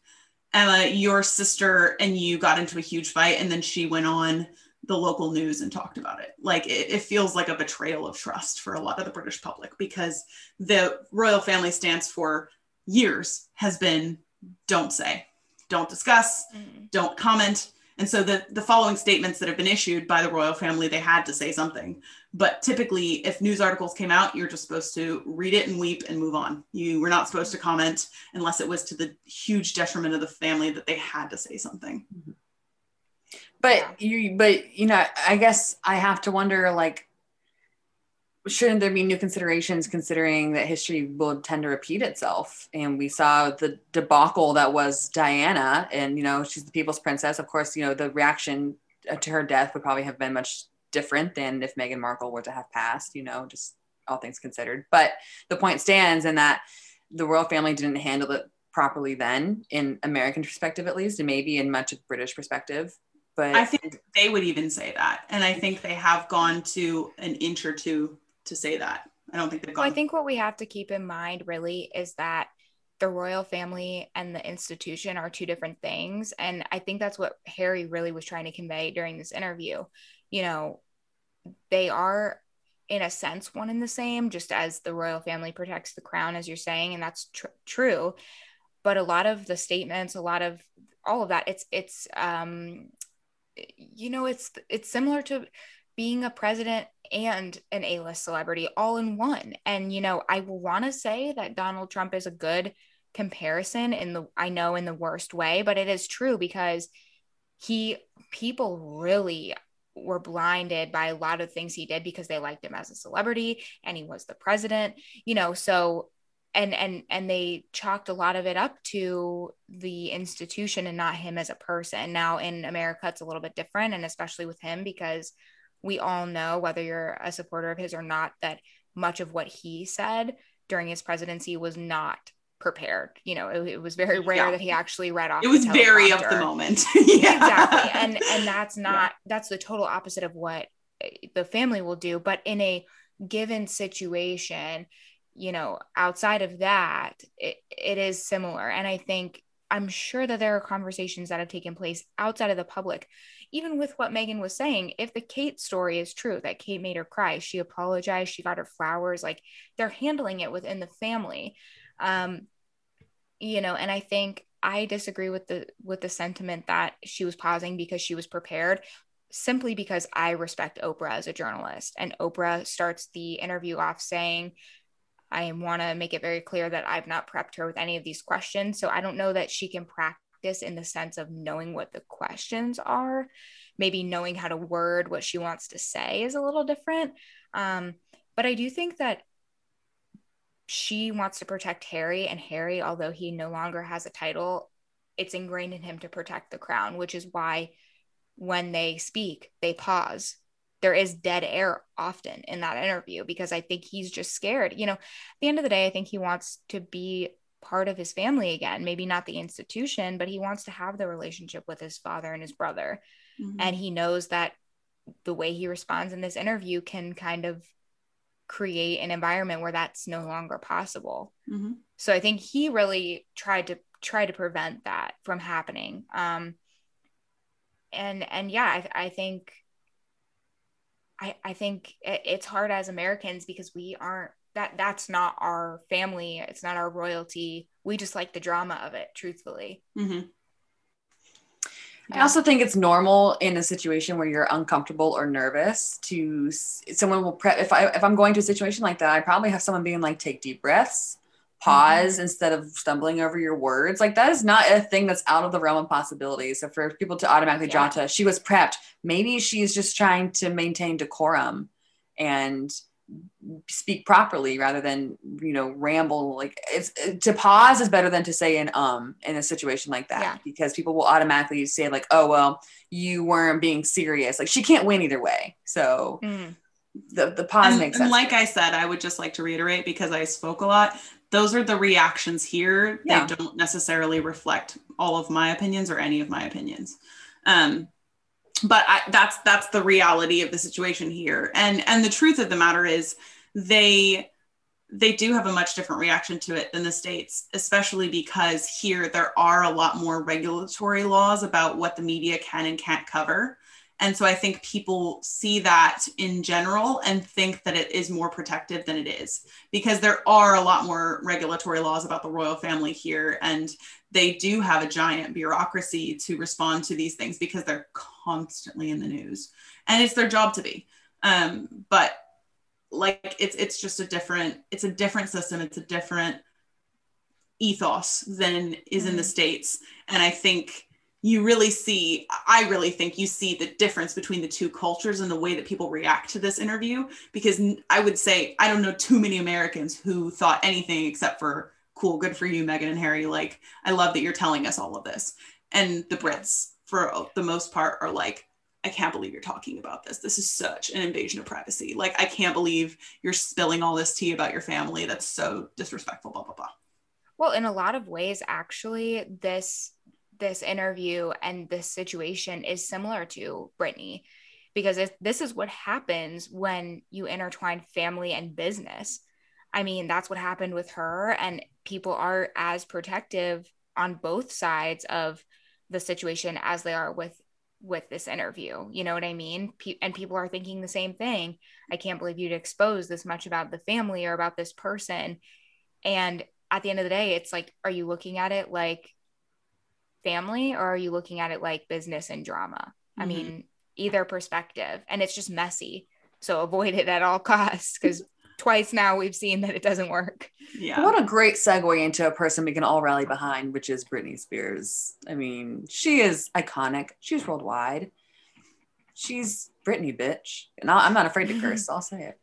Emma, your sister, and you got into a huge fight, and then she went on the local news and talked about it. Like it, it, feels like a betrayal of trust for a lot of the British public because the royal family stance for years has been don't say, don't discuss, mm. don't comment. And so the, the following statements that have been issued by the royal family, they had to say something. But typically, if news articles came out, you're just supposed to read it and weep and move on. You were not supposed to comment unless it was to the huge detriment of the family that they had to say something. But you, but you know, I guess I have to wonder, like, shouldn't there be new considerations considering that history will tend to repeat itself and we saw the debacle that was diana and you know she's the people's princess of course you know the reaction uh, to her death would probably have been much different than if Meghan Markle were to have passed, you know, just all things considered. But the point stands in that the royal family didn't handle it properly then, in American perspective at least, and maybe in much of British perspective. But I think they would even say that. And I think they have gone to an inch or two to say that. I don't think they've gone. Well, I think what we have to keep in mind really is that the royal family and the institution are two different things. And I think that's what Harry really was trying to convey during this interview you know, they are in a sense one and the same, just as the royal family protects the crown, as you're saying, and that's tr- true. But a lot of the statements, a lot of all of that, it's it's um, you know, it's it's similar to being a president and an A-list celebrity all in one. And you know, I want to say that Donald Trump is a good comparison in the I know in the worst way, but it is true because he people really were blinded by a lot of things he did because they liked him as a celebrity and he was the president you know so and and and they chalked a lot of it up to the institution and not him as a person now in america it's a little bit different and especially with him because we all know whether you're a supporter of his or not that much of what he said during his presidency was not prepared. You know, it, it was very rare yeah. that he actually read off. It was very of the moment. yeah. Exactly. And and that's not yeah. that's the total opposite of what eh, the family will do. But in a given situation, you know, outside of that, it, it is similar. And I think I'm sure that there are conversations that have taken place outside of the public. Even with what Meghan was saying, if the Kate story is true, that Kate made her cry, she apologized, she got her flowers, like they're handling it within the family. Um, you know and i think i disagree with the with the sentiment that she was pausing because she was prepared simply because i respect oprah as a journalist and oprah starts the interview off saying i want to make it very clear that i've not prepped her with any of these questions so i don't know that she can practice in the sense of knowing what the questions are maybe knowing how to word what she wants to say is a little different um, but i do think that she wants to protect Harry, and Harry, although he no longer has a title, it's ingrained in him to protect the crown, which is why when they speak, they pause. There is dead air often in that interview because I think he's just scared. You know, at the end of the day, I think he wants to be part of his family again. Maybe not the institution, but he wants to have the relationship with his father and his brother. Mm-hmm. And he knows that the way he responds in this interview can kind of create an environment where that's no longer possible. Mm-hmm. So I think he really tried to try to prevent that from happening. Um, and and yeah, I, I think I I think it's hard as Americans because we aren't that that's not our family. It's not our royalty. We just like the drama of it, truthfully. Mm-hmm. I also think it's normal in a situation where you're uncomfortable or nervous to someone will prep if I if I'm going to a situation like that, I probably have someone being like take deep breaths, pause instead of stumbling over your words. Like that is not a thing that's out of the realm of possibility. So for people to automatically draw to she was prepped, maybe she's just trying to maintain decorum and speak properly rather than you know ramble like it's to pause is better than to say an um in a situation like that Yeah. because people will automatically say like oh well you weren't being serious like she can't win either way so Mm. the the pause and, makes and sense like I said, I would just like to reiterate because I spoke a lot. Those are the reactions here. Yeah. They don't necessarily reflect all of my opinions or any of my opinions. Um, but I, that's that's the reality of the situation here. And and the truth of the matter is, they they do have a much different reaction to it than the states, especially because here there are a lot more regulatory laws about what the media can and can't cover. And so I think people see that in general and think that it is more protective than it is because there are a lot more regulatory laws about the royal family here. And they do have a giant bureaucracy to respond to these things because they're constantly in the news. And it's their job to be. Um, but like it's it's just a different it's a different system it's a different ethos than is in the states and i think you really see i really think you see the difference between the two cultures and the way that people react to this interview because i would say i don't know too many americans who thought anything except for cool good for you meghan and harry like i love that you're telling us all of this and the brits for the most part are like I can't believe you're talking about this. This is such an invasion of privacy. Like, I can't believe you're spilling all this tea about your family. That's so disrespectful, blah, blah, blah. Well, in a lot of ways, actually, this this interview and this situation is similar to Britney, because this is what happens when you intertwine family and business. I mean, that's what happened with her, and people are as protective on both sides of the situation as they are with with this interview. You know what I mean? Pe- and people are thinking the same thing. I can't believe you'd expose this much about the family or about this person. And at the end of the day, it's like, are you looking at it like family or are you looking at it like business and drama? I Mhm. mean, either perspective. And it's just messy. So avoid it at all costs because twice now we've seen that it doesn't work. Yeah. What a great segue into a person we can all rally behind, which is Britney Spears. I mean, she is iconic. She's worldwide. She's Britney, bitch. And I- I'm not afraid to curse. I'll say it.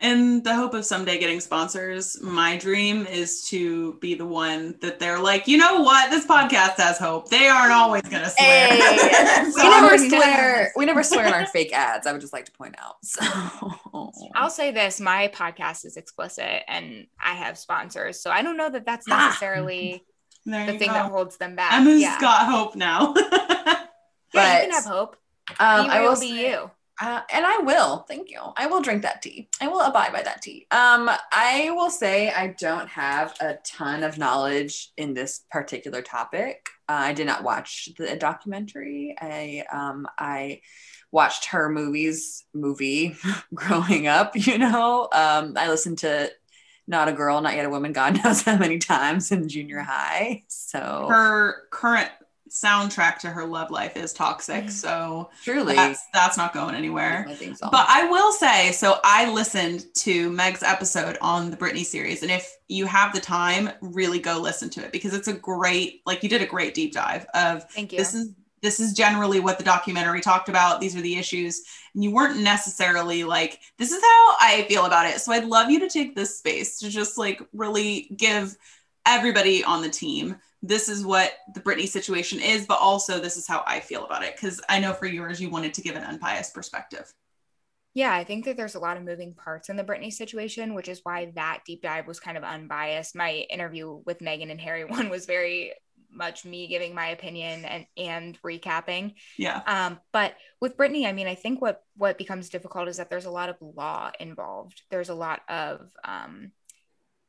In the hope of someday getting sponsors, my dream is to be the one that they're like, you know what? This podcast has hope. They aren't always going to swear. Hey, we never swear. We never swear in our fake ads. I would just like to point out. So I'll say this my podcast is explicit and I have sponsors. So I don't know that that's Ah. necessarily There the thing go. that holds them back. Emma's yeah. got hope now. yeah, you can have hope. um, be I will be say- you. Uh, and I will. Thank you. I will drink that tea. I will abide by that tea. Um, I will say I don't have a ton of knowledge in this particular topic. Uh, I did not watch the documentary. I um, I watched her movies movie growing up. You know, um, I listened to "Not a Girl, Not Yet a Woman." God knows how many times in junior high. So her current soundtrack to her love life is toxic. Mm. So truly, that's, that's not going anywhere. theme song. But I will say, so I listened to Meg's episode on the Britney series, and if you have the time, really go listen to it because it's a great, like you did a great deep dive of Thank you. this is this is generally what the documentary talked about. These are the issues, and you weren't necessarily like, this is how I feel about it. So I'd love you to take this space to just like really give everybody on the team this is what the Britney situation is, but also this is how I feel about it. Because I know for yours, you wanted to give an unbiased perspective. Yeah, I think that there's a lot of moving parts in the Britney situation, which is why that deep dive was kind of unbiased. My interview with Meghan and Harry one was very much me giving my opinion and and recapping. Yeah. Um, but with Britney, I mean, I think what what becomes difficult is that there's a lot of law involved. There's a lot of um,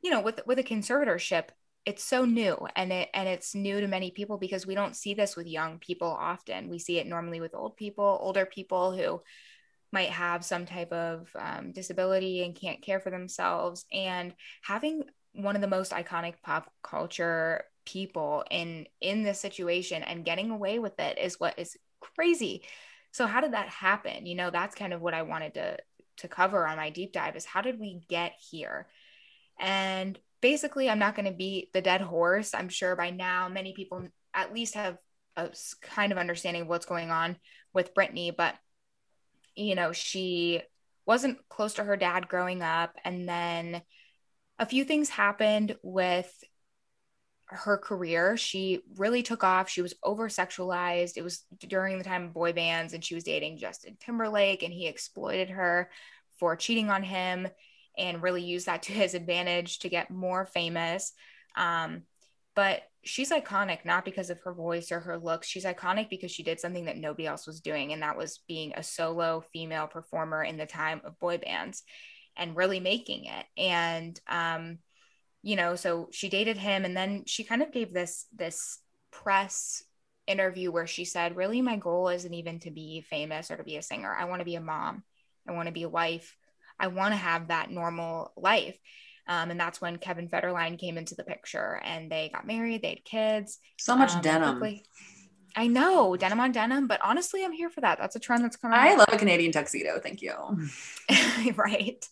you know, with with a conservatorship, it's so new and it and it's new to many people because we don't see this with young people often. We see it normally with old people, older people who might have some type of um, disability and can't care for themselves. And having one of the most iconic pop culture people in in this situation and getting away with it is what is crazy so how did that happen you know that's kind of what i wanted to to cover on my deep dive is how did we get here and basically i'm not going to beat the dead horse i'm sure by now many people at least have a kind of understanding of what's going on with britney but you know she wasn't close to her dad growing up and then a few things happened with her career. She really took off. She was over sexualized. It was during the time of boy bands, and she was dating Justin Timberlake, and he exploited her for cheating on him and really use that to his advantage to get more famous. Um, but she's iconic not because of her voice or her looks. She's iconic because she did something that nobody else was doing, and that was being a solo female performer in the time of boy bands and really making it. And um, you know, so she dated him and then she kind of gave this this press interview where she said, "Really my goal isn't even to be famous or to be a singer. I want to be a mom. I want to be a wife. I want to have that normal life." Um, and that's when Kevin Federline came into the picture and they got married, they had kids. So much Um, denim. quickly- I know denim on denim, but honestly, I'm here for that. That's a trend that's coming. I back. love a Canadian tuxedo. Thank you. right.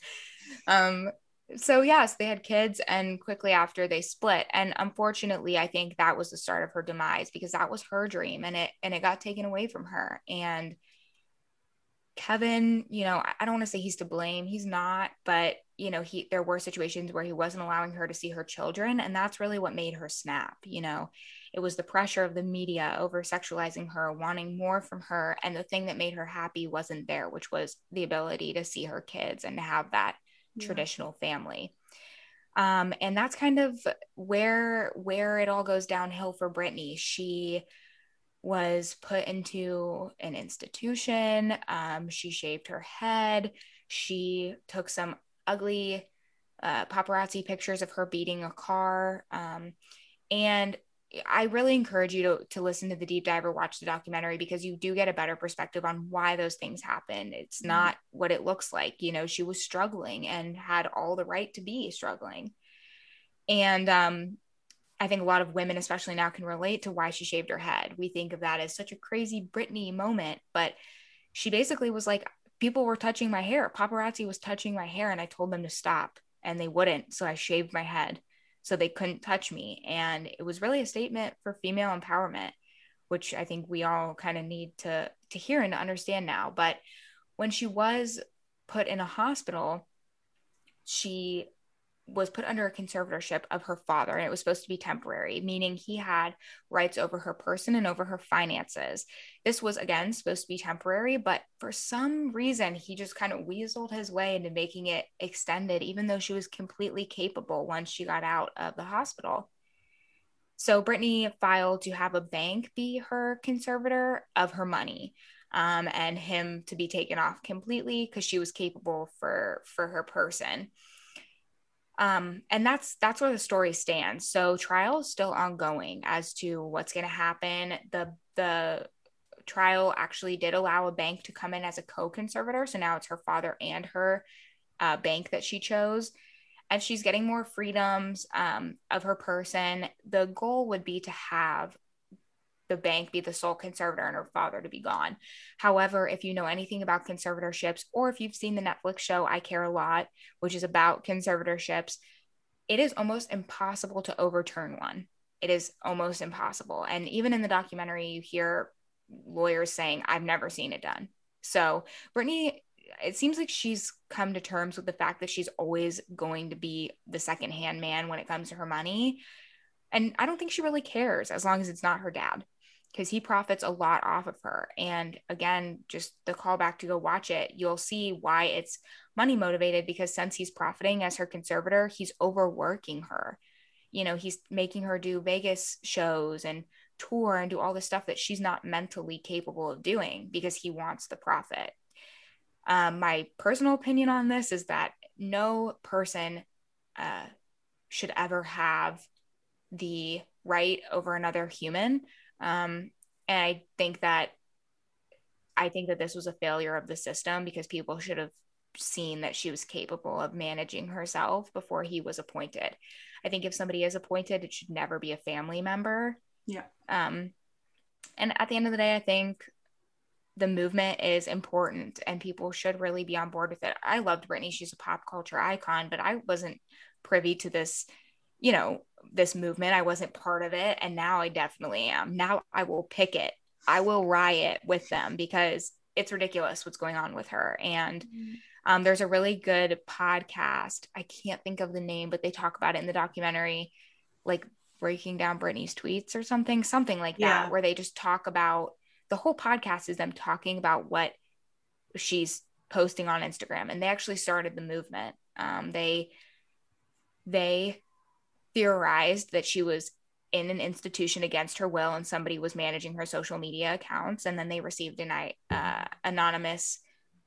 Um, so yes, they had kids, and quickly after they split. And unfortunately, I think that was the start of her demise because that was her dream, and it and it got taken away from her. And Kevin, you know, I- don't want to say he's to blame. He's not, but you know, he there were situations where he wasn't allowing her to see her children, and that's really what made her snap. You know, it was the pressure of the media over sexualizing her, wanting more from her, and the thing that made her happy wasn't there, which was the ability to see her kids and to have that Yeah. traditional family. Um, and that's kind of where where it all goes downhill for Britney. She was put into an institution. Um, she shaved her head. She took some ugly uh, paparazzi pictures of her beating a car. Um, and I really encourage you to, to listen to the deep dive or watch the documentary because you do get a better perspective on why those things happen. It's Mhm. not what it looks like. You know, she was struggling and had all the right to be struggling. And um, I think a lot of women, especially now, can relate to why she shaved her head. We think of that as such a crazy Britney moment, but she basically was like, people were touching my hair. Paparazzi was touching my hair, and I told them to stop, and they wouldn't. So I shaved my head so they couldn't touch me. And it was really a statement for female empowerment, which I think we all kind of need to to hear and to understand now. But when she was put in a hospital, she was put under a conservatorship of her father and it was supposed to be temporary meaning he had rights over her person and over her finances. This was again supposed to be temporary but for some reason he just kind of weaseled his way into making it extended even though she was completely capable once she got out of the hospital. So britney filed to have a bank be her conservator of her money um, and him to be taken off completely because she was capable for for her person um, and that's that's where the story stands. So trial is still ongoing as to what's going to happen. The the trial actually did allow a bank to come in as a co-conservator, so now it's her father and her uh, bank that she chose, and she's getting more freedoms um, of her person. The goal would be to have the bank be the sole conservator and her father to be gone. However, if you know anything about conservatorships or if you've seen the Netflix show I Care a Lot, which is about conservatorships, it is almost impossible to overturn one. It is almost impossible. And even in the documentary, you hear lawyers saying, I've never seen it done. So, Britney, it seems like she's come to terms with the fact that she's always going to be the second hand man when it comes to her money. And I don't think she really cares as long as it's not her dad because he profits a lot off of her. And again, just the callback to go watch it, you'll see why it's money motivated because since he's profiting as her conservator, he's overworking her. You know, he's making her do Vegas shows and tour and do all the stuff that she's not mentally capable of doing because he wants the profit. Um, my personal opinion on this is that no person uh, should ever have the right over another human. Um, and I think that I think that this was a failure of the system because people should have seen that she was capable of managing herself before he was appointed. I think if somebody is appointed, it should never be a family member. Yeah. Um, and at the end of the day, I think the movement is important and people should really be on board with it. I loved Britney. She's a pop culture icon, but I wasn't privy to this, you know, this movement. I wasn't part of it. And now I definitely am. Now I will pick it. I will riot with them because it's ridiculous what's going on with her. And um, there's a really good podcast. I can't think of the name, but they talk about it in the documentary, like breaking down Britney's tweets or something, something like Yeah. that, where they just talk about the whole podcast is them talking about what she's posting on Instagram. And they actually started the movement. Um, they they theorized that she was in an institution against her will and somebody was managing her social media accounts. And then they received an uh, anonymous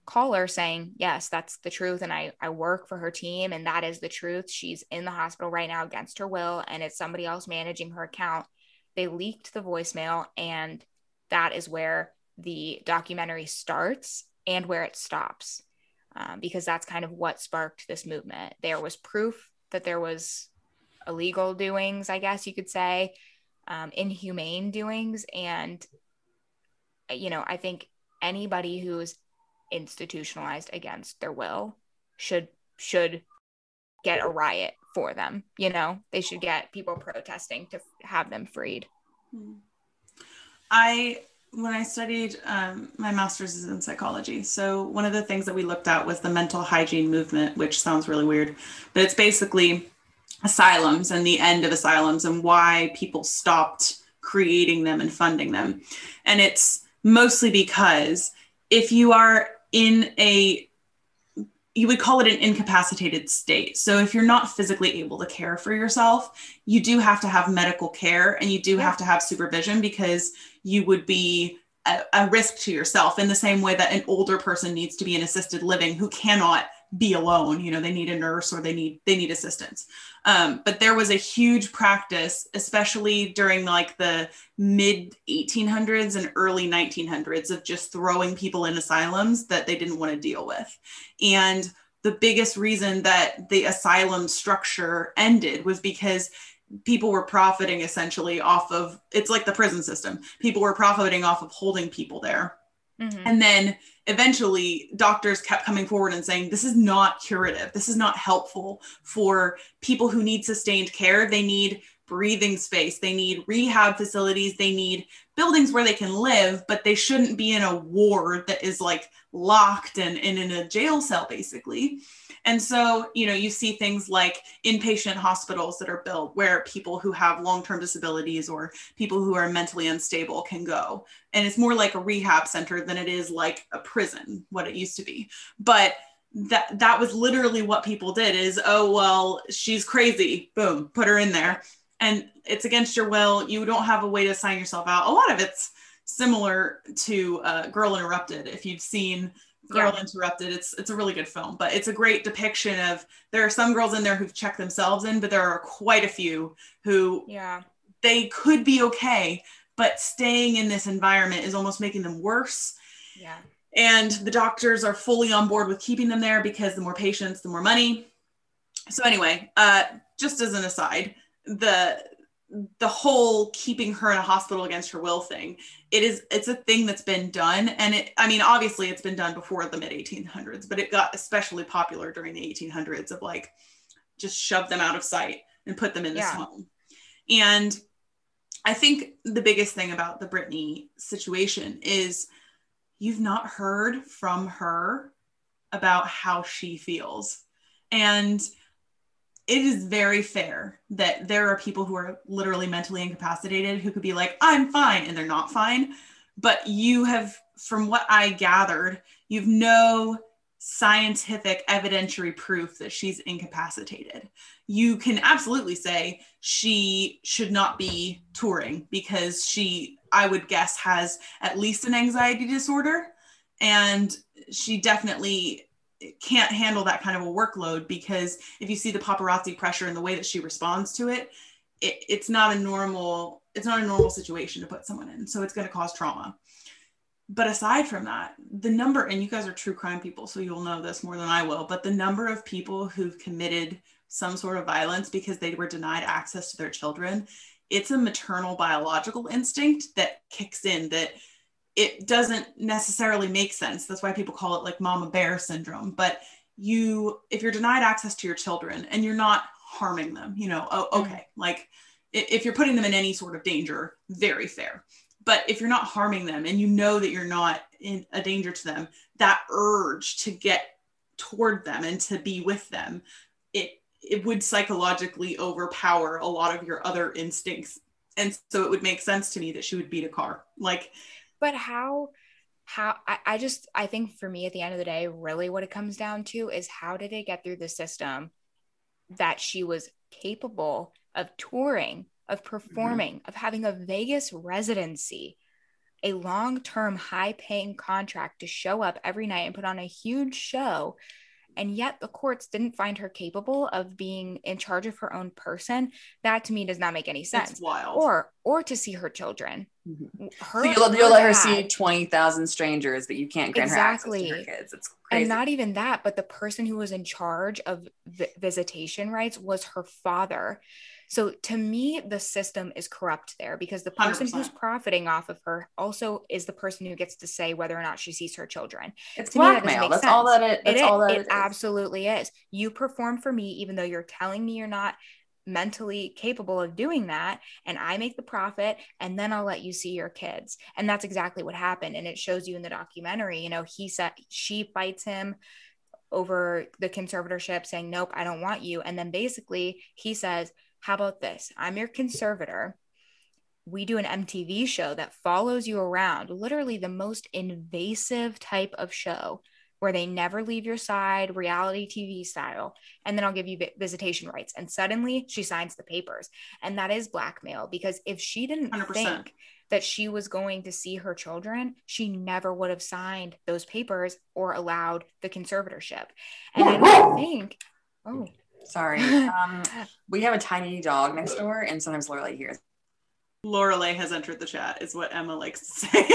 caller saying yes that's the truth. And I, I work for her team and that is the truth. She's in the hospital right now against her will and it's somebody else managing her account. They leaked the voicemail and that is where the documentary starts and where it stops um, because that's kind of what sparked this movement. There was proof that there was illegal doings, I guess you could say, um, inhumane doings. And, you know, I think anybody who's institutionalized against their will should should get a riot for them you know they should get people protesting to have them freed I when I studied um, my master's is in psychology. So one of the things that we looked at was the mental hygiene movement, which sounds really weird, but it's basically asylums and the end of asylums and why people stopped creating them and funding them. And it's mostly because if you are in a you would call it an incapacitated state. So if you're not physically able to care for yourself, you do have to have medical care and you do Yeah. have to have supervision because you would be a, a risk to yourself in the same way that an older person needs to be in assisted living who cannot be alone you know they need a nurse or they need they need assistance. Um, but there was a huge practice especially during like the mid 1800s and early 1900s of just throwing people in asylums that they didn't want to deal with. And the biggest reason that the asylum structure ended was because people were profiting essentially off of it's like the prison system. People were profiting off of holding people there Mhm. and then eventually doctors kept coming forward and saying this is not curative. This is not helpful for people who need sustained care. They need breathing space. They need rehab facilities. They need buildings where they can live but they shouldn't be in a ward that is like locked and, and in a jail cell basically and so, you know, you see things like inpatient hospitals that are built where people who have long term disabilities or people who are mentally unstable can go. And it's more like a rehab center than it is like a prison, what it used to be. But that that was literally what people did is oh well she's crazy. Boom put her in there. And it's against your will. You don't have a way to sign yourself out. A lot of it's similar to uh, girl interrupted. If you've seen Girl Interrupted. It's it's a really good film, but it's a great depiction of there are some girls in there who've checked themselves in, but there are quite a few who yeah they could be okay, but staying in this environment is almost making them worse. yeah And the doctors are fully on board with keeping them there because the more patients, the more money. So anyway, uh, just as an aside, the the whole keeping her in a hospital against her will thing. It is it's a thing that's been done and it i mean obviously it's been done before the mid 1800s but it got especially popular during the 1800s of like just shove them out of sight and put them in this Yeah. home. And i think the biggest thing about the britney situation is you've not heard from her about how she feels. And it is very fair that there are people who are literally mentally incapacitated who could be like, I'm fine, and they're not fine. But you have, from what I gathered, you've no scientific evidentiary proof that she's incapacitated. You can absolutely say she should not be touring because she, I would guess, has at least an anxiety disorder. And she definitely can't handle that kind of a workload because if you see the paparazzi pressure and the way that she responds to it, it it's not a normal it's not a normal situation to put someone in. So it's going to cause trauma. But aside from that, the number, and you guys are true crime people, so you'll know this more than I will, but the number of people who've committed some sort of violence because they were denied access to their children, it's a maternal biological instinct that kicks in that it doesn't necessarily make sense. That's why people call it like mama bear syndrome. But you, if you're denied access to your children and you're not harming them, you know, oh, okay, mm like if you're putting them in any sort of danger, very fair. But if you're not harming them and you know that you're not in a danger to them, that urge to get toward them and to be with them, it it would psychologically overpower a lot of your other instincts. And so it would make sense to me that she would beat a car. Like but how how I, I just i think for me at the end of the day really what it comes down to is how did it get through the system that she was capable of touring of mm-hmm. performing of having a vegas residency a long-term high-paying contract to show up every night and put on a huge show and yet the courts didn't find her capable of being in charge of her own person that to me does not make any sense it's wild. or or to see her children Mhm. her, So you'll, you'll let her see dad- 20,000 strangers, but you can't grant Exactly. her access to her kids. It's crazy. and not even that but the person who was in charge of vi- visitation rights was her father so to me the system is corrupt there because the person who's 100%. profiting off of her also is the person who gets to say whether or not she sees her children it's to me, that blackmail. That's all sense. that it, it that's is all that it it is. absolutely is you perform for me even though you're telling me you're not mentally capable of doing that and i make the profit and then i'll let you see your kids and that's exactly what happened and it shows you in the documentary you know he said she fights him over the conservatorship saying nope i don't want you and then basically he says how about this i'm your conservator we do an MTV show that follows you around, literally the most invasive type of show where they never leave your side, reality TV style. And then I'll give you visitation rights. And suddenly she signs the papers. And that is blackmail because if she didn't 100%. think that she was going to see her children, she never would have signed those papers or allowed the conservatorship. And I don't think, oh, Sorry. Um, we have a tiny dog next door, and sometimes Lorelai hears. Lorelei has entered the chat, is what Emma likes to say.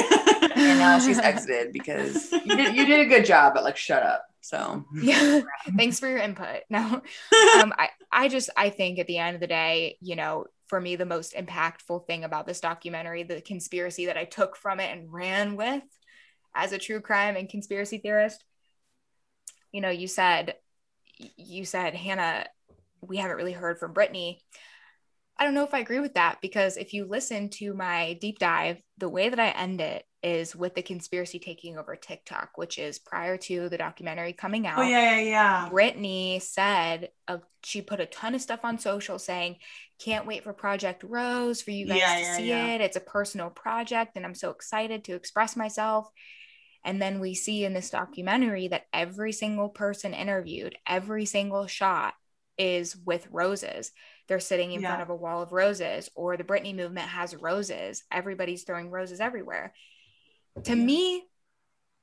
And now she's exited because you did, you did a good job, but like, shut up. So, yeah thanks for your input no um I, I just i think at the end of the day you know for me the most impactful thing about this documentary the conspiracy that i took from it and ran with as a true crime and conspiracy theorist you know you said you said hannah we haven't really heard from britney i don't know if i agree with that because if you listen to my deep dive the way that i end it is with the conspiracy taking over tiktok which is prior to the documentary coming out oh yeah, yeah, yeah. Britney said uh, she put a ton of stuff on social saying, "Can't wait for Project Rose for you guys Yeah, to yeah, see yeah. it. It's a personal project, and I'm so excited to express myself." And then we see in this documentary that every single person interviewed, every single shot is with roses. They're sitting in Yeah. front of a wall of roses, or the Britney movement has roses. Everybody's throwing roses everywhere. To me,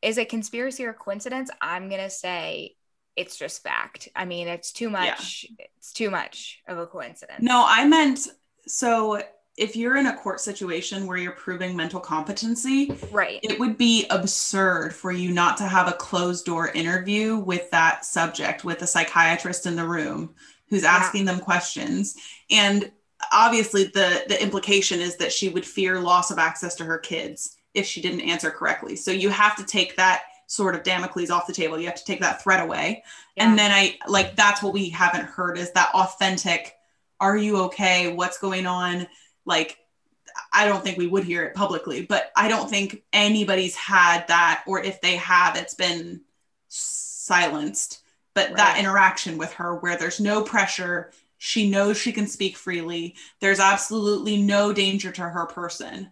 is it conspiracy or coincidence? I'm gonna say it's just fact. I mean, it's too much. It's too much of a coincidence. No, I meant so if you're in a court situation where you're proving mental competency, right. it would be absurd for you not to have a closed door interview with that subject with a psychiatrist in the room who's Yeah. asking them questions and obviously the the implication is that she would fear loss of access to her kids if she didn't answer correctly so you have to take that sword of Damocles off the table you have to take that threat away Yeah. and then i like that's what we haven't heard is that authentic are you okay what's going on like I don't think we would hear it publicly, but I don't think anybody's had that, or if they have, it's been silenced. But that interaction with her, where there's no pressure, she knows she can speak freely, there's absolutely no danger to her person.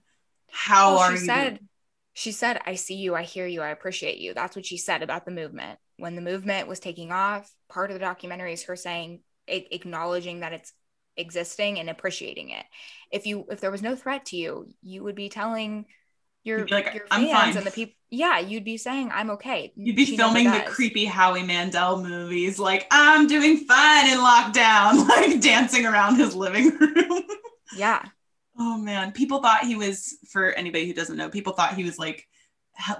How Well, are she you? said she said i see you i hear you i appreciate you that's what she said about the movement when the movement was taking off part of the documentary is her saying acknowledging that it's existing and appreciating it. If you if there was no threat to you you would be telling your be like, your "I'm fans fine." and the people yeah you'd be saying i'm okay. You'd be She filming the creepy Howie Mandel movies, like I'm doing fine in lockdown, like dancing around his living room. yeah. Oh man, people thought he was for anybody who doesn't know, people thought he was like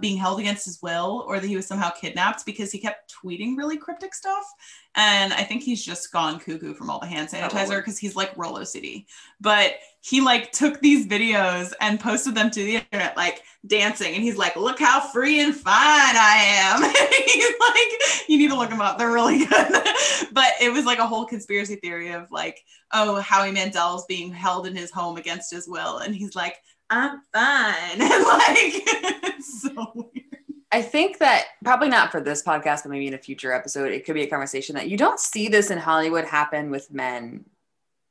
being held against his will or that he was somehow kidnapped because he kept tweeting really cryptic stuff. And I think he's just gone cuckoo from all the hand sanitizer because he's like roll City. But he like took these videos and posted them to the internet, like dancing. And he's like, look how free and fine I am. he's like, you need to look them up. They're really good. but it was like a whole conspiracy theory of like, oh, Howie Mandel's being held in his home against his will. And he's like, I'm fine. Like, so weird. I think that probably not for this podcast, but maybe in a future episode, it could be a conversation that you don't see this in Hollywood happen with men.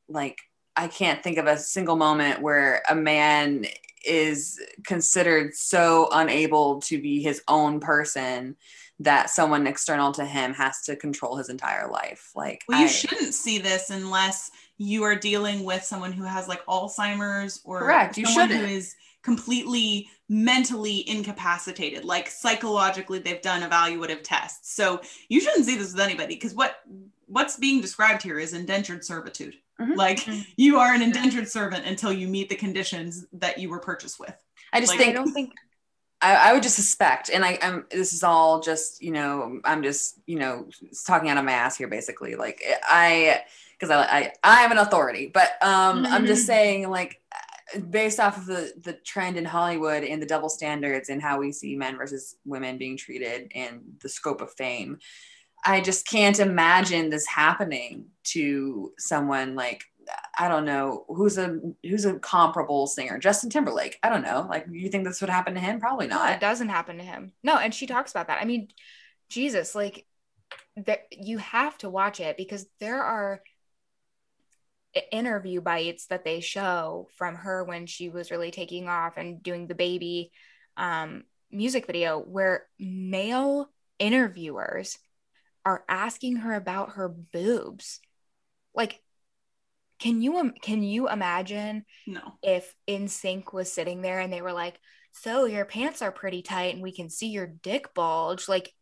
Like, I can't think of a single moment where a man is considered so unable to be his own person that someone external to him has to control his entire life. Like, Well, you I- shouldn't see this unless you are dealing with someone who has like Alzheimer's or Correct, you someone who shouldn't. is completely mentally incapacitated. Like psychologically, they've done evaluative tests. So you shouldn't see this with anybody because what what's being described here is indentured servitude. Mhm. Like Mhm. you are an indentured servant until you meet the conditions that you were purchased with. I just like, I don't think I, I would just suspect, and I, I'm. This is all just, you know, I'm just, you know, talking out of my ass here, basically. Like I, because I, I, I am an authority, but um, I'm just saying, like, based off of the the trend in Hollywood and the double standards and how we see men versus women being treated and the scope of fame, I just can't imagine this happening to someone like I don't know who's a who's a comparable singer, Justin Timberlake. I don't know. Like, you think this would happen to him? Probably no, it doesn't happen to him. No, and she talks about that. I mean, Jesus, like there, you have to watch it because there are interview bites that they show from her when she was really taking off and doing the baby um, music video where male interviewers are asking her about her boobs. Like, can you can you imagine No. if NSYNC was sitting there and they were like, "So your pants are pretty tight and we can see your dick bulge." Like,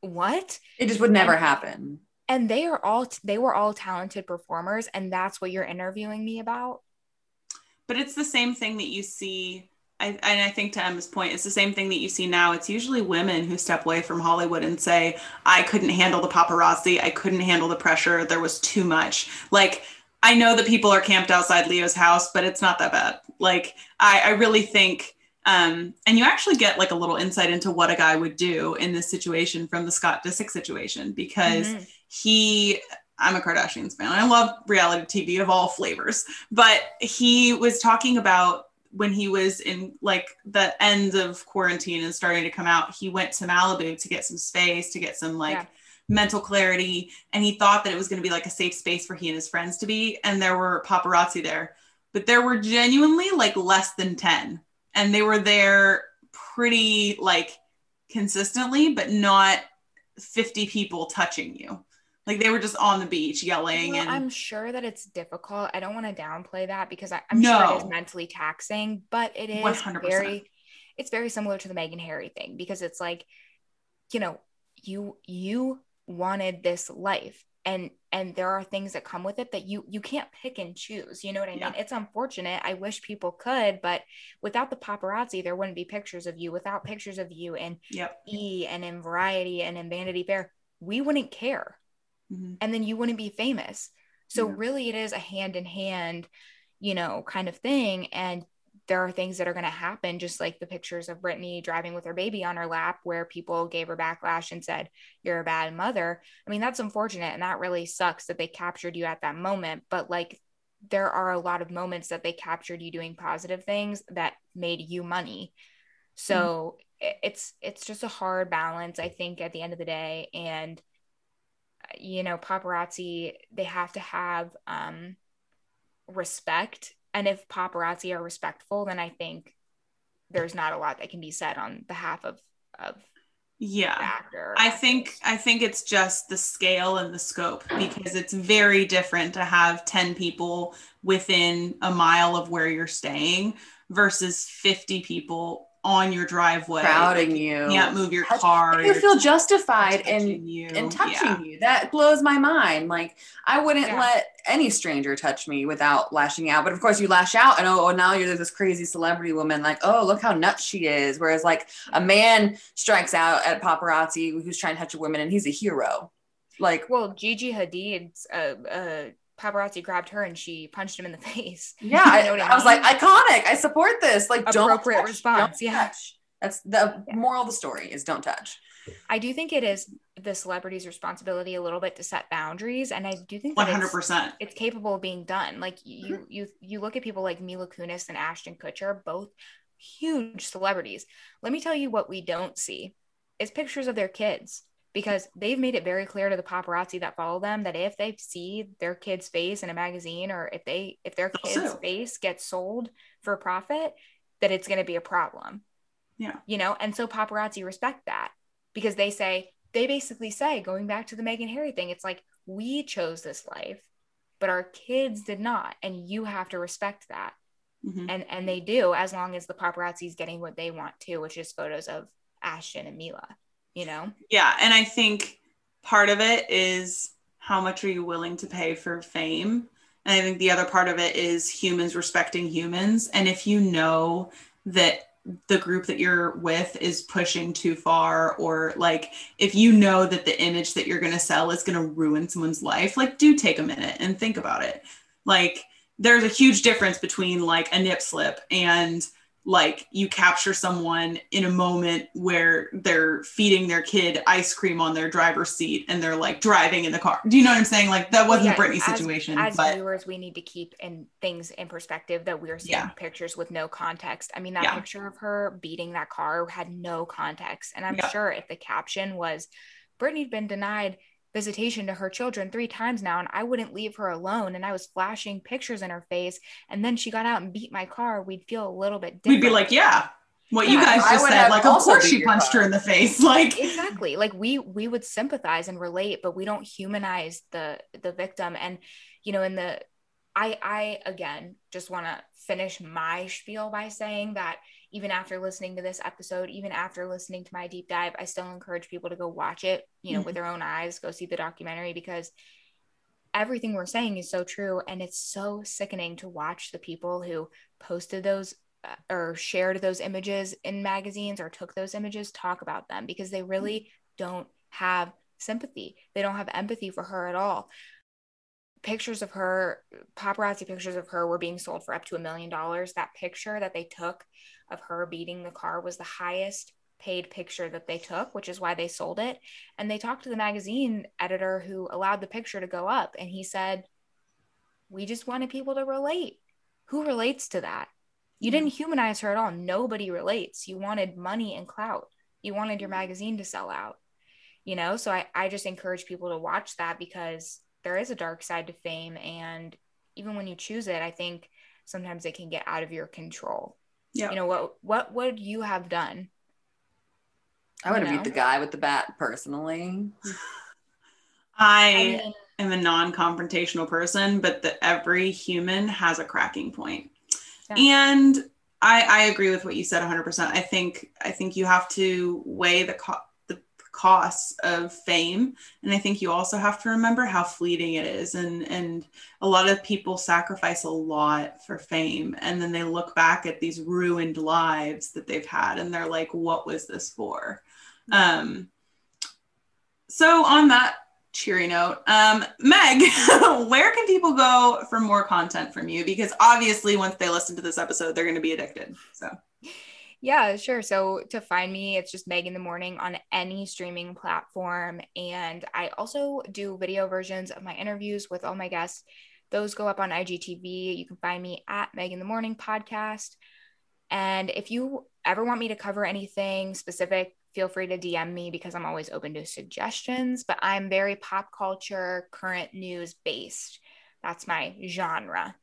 what? It just would never happen. And they are all they were all talented performers and that's what you're interviewing me about? but it's the same thing that you see I, and I think to Emma's point, it's the same thing that you see now. It's usually women who step away from Hollywood and say, I couldn't handle the paparazzi. I couldn't handle the pressure. There was too much. Like, I know that people are camped outside Leo's house, but it's not that bad. Like, I, I really think, um, and you actually get like a little insight into what a guy would do in this situation from the Scott Disick situation because Mhm. He I'm a Kardashians fan. I love reality TV of all flavors, but he was talking about when he was in like the end of quarantine and starting to come out, he went to Malibu to get some space, to get some like Yeah. mental clarity. And he thought that it was going to be like a safe space for he and his friends to be. And there were paparazzi there, but there were genuinely like less than 10. And they were there pretty like consistently, but not 50 people touching you. Like they were just on the beach yelling Well, and I'm sure that it's difficult. I don't want to downplay that because I, I'm sure it is mentally taxing, but it is 100%. very it's very similar to the Meghan Harry thing because it's like, you know, you you wanted this life and and there are things that come with it that you you can't pick and choose. You know what I mean? It's unfortunate. I wish people could, but without the paparazzi, there wouldn't be pictures of you. Without pictures of you in yep. E and in Variety and in Vanity Fair, we wouldn't care Mhm. and then you wouldn't be famous. So Yeah. really it is a hand in hand, you know, kind of thing. And there are things that are going to happen, just like the pictures of Britney driving with her baby on her lap, where people gave her backlash and said, You're a bad mother. I mean, that's unfortunate. And that really sucks that they captured you at that moment. But like, there are a lot of moments that they captured you doing positive things that made you money. So i- it's it's just a hard balance, I think, at the end of the day. And you know paparazzi they have to have um respect and if paparazzi are respectful then i think there's not a lot that can be said on behalf of of Yeah. actor I think. I think it's just the scale and the scope because it's very different to have 10 people within a mile of where you're staying versus 50 people on your driveway, crowding like, you. can't move your Touch- car. you feel just justified in touching you. and touching Yeah. you. That blows my mind. Like I wouldn't Yeah. let any stranger touch me without lashing out. But of course, you lash out, and oh, oh, now you're this crazy celebrity woman. Like, oh, look how nuts she is. Whereas, like a man strikes out at paparazzi who's trying to touch a woman, and he's a hero. Like, Well, Gigi Hadid's uh, uh, paparazzi grabbed her and she punched him in the face. yeah, You I, know what I I was like, iconic. I support this. Like, don't Appropriate touch, response, don't yeah. touch. That's the Yeah. moral of the story: is don't touch. I do think it is the celebrity's responsibility a little bit to set boundaries, and I do think hundred it's, percent. it's capable of being done. Like you, mm-hmm. you, you look at people like Mila Kunis and Ashton Kutcher, both huge celebrities. Let me tell you what we don't see is pictures of their kids because they've made it very clear to the paparazzi that follow them that if they see their kid's face in a magazine or if they if their kid's face gets sold for profit, that it's going to be a problem. Yeah. You know, and so paparazzi respect that because they say they basically say going back to the Meghan Harry thing, it's like we chose this life, but our kids did not, and you have to respect that Mhm. and and they do as long as the paparazzi is getting what they want to which is photos of ashton and mila you know Yeah, and I think part of it is how much are you willing to pay for fame? And I think the other part of it is humans respecting humans. And if you know that the group that you're with is pushing too far, or like if you know that the image that you're going to sell is going to ruin someone's life, like do take a minute and think about it. Like there's a huge difference between like a nip slip and like you capture someone in a moment where they're feeding their kid ice cream on their driver's seat and they're like driving in the car. Do you know what I'm saying? Like that wasn't Yeah, Britney's as- situation, as but viewers we need to keep in things in perspective that we're seeing Yeah. pictures with no context i mean that Yeah. picture of her beating that car had no context and i'm sure if the caption was britney'd been denied visitation to her children three times now and i wouldn't leave her alone and i was flashing pictures in her face and then she got out and beat my car we'd feel a little bit different we'd be like, yeah, what you guys I just said. Like, of course she punched car. her in the face. Like, exactly like we we would sympathize and relate but we don't humanize the the victim and you know in the i i again just want to finish my spiel by saying that even after listening to this episode even after listening to my deep dive i still encourage people to go watch it you know with their own eyes go see the documentary because everything we're saying is so true and it's so sickening to watch the people who posted those uh, or shared those images in magazines or took those images talk about them because they really don't have sympathy. They don't have empathy for her at all pictures of her paparazzi pictures of her were being sold for up to a million dollars. That picture that they took of her beating the car was the highest paid picture that they took which is why they sold it. And they talked to the magazine editor who allowed the picture to go up and he said we just wanted people to relate. Who relates to that? You hmm. didn't humanize her at all. Nobody relates. You wanted money and clout. You wanted your magazine to sell out you know? So i, I just encourage people to watch that because there is a dark side to fame and even when you choose it i think sometimes it can get out of your control yeah. you know what what would you have done I would have beat the guy with the bat personally. I, I mean, am a non-confrontational person, but that every human has a cracking point. Yeah. And I, I agree with what you said 100%. I think I think you have to weigh the co- the costs of fame, and I think you also have to remember how fleeting it is. And and a lot of people sacrifice a lot for fame, and then they look back at these ruined lives that they've had, and they're like, "What was this for?" Um, so on that cheery note, um, Meg, where can people go for more content from you? Because obviously, once they listen to this episode, they're going to be addicted. So Yeah, sure. So to find me, it's just Meg in the morning on any streaming platform. And I also do video versions of my interviews with all my guests. Those go up on IGTV. You can find me at Meg in the Morning podcast. And if you ever want me to cover anything specific, feel free to DM me because I'm always open to suggestions. But I'm very pop culture, current news based. That's my genre.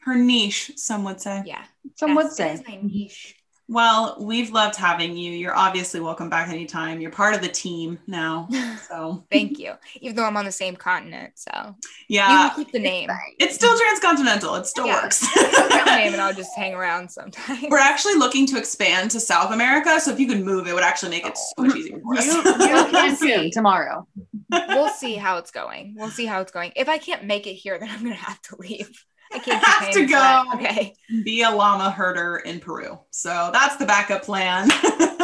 her niche, some would say. Yeah. Some would say. my niche. Well, we've loved having you. You're obviously welcome back anytime. You're part of the team now. So, Thank you. Even though I'm on the same continent, so you yeah, can keep the name. it's still transcontinental. It still Yeah. works. Keep the name, and I'll just hang around sometimes. We're actually looking to expand to South America. So, if you could move, it would actually make it so much easier for us. You, you can soon tomorrow. we'll see how it's going. We'll see how it's going. If I can't make it here, then I'm gonna have to leave. I can't Have to go. Okay, Be a llama herder in Peru. So, that's the backup plan.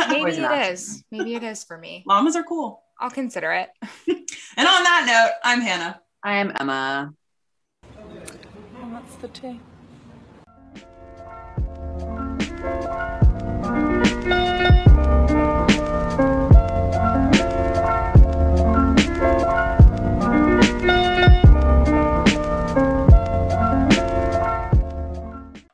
maybe Always an it option. is. Maybe it is for me. Llamas are cool. I'll consider it. And on that note, I'm Hannah. I am Emma. Oh, What's the tea?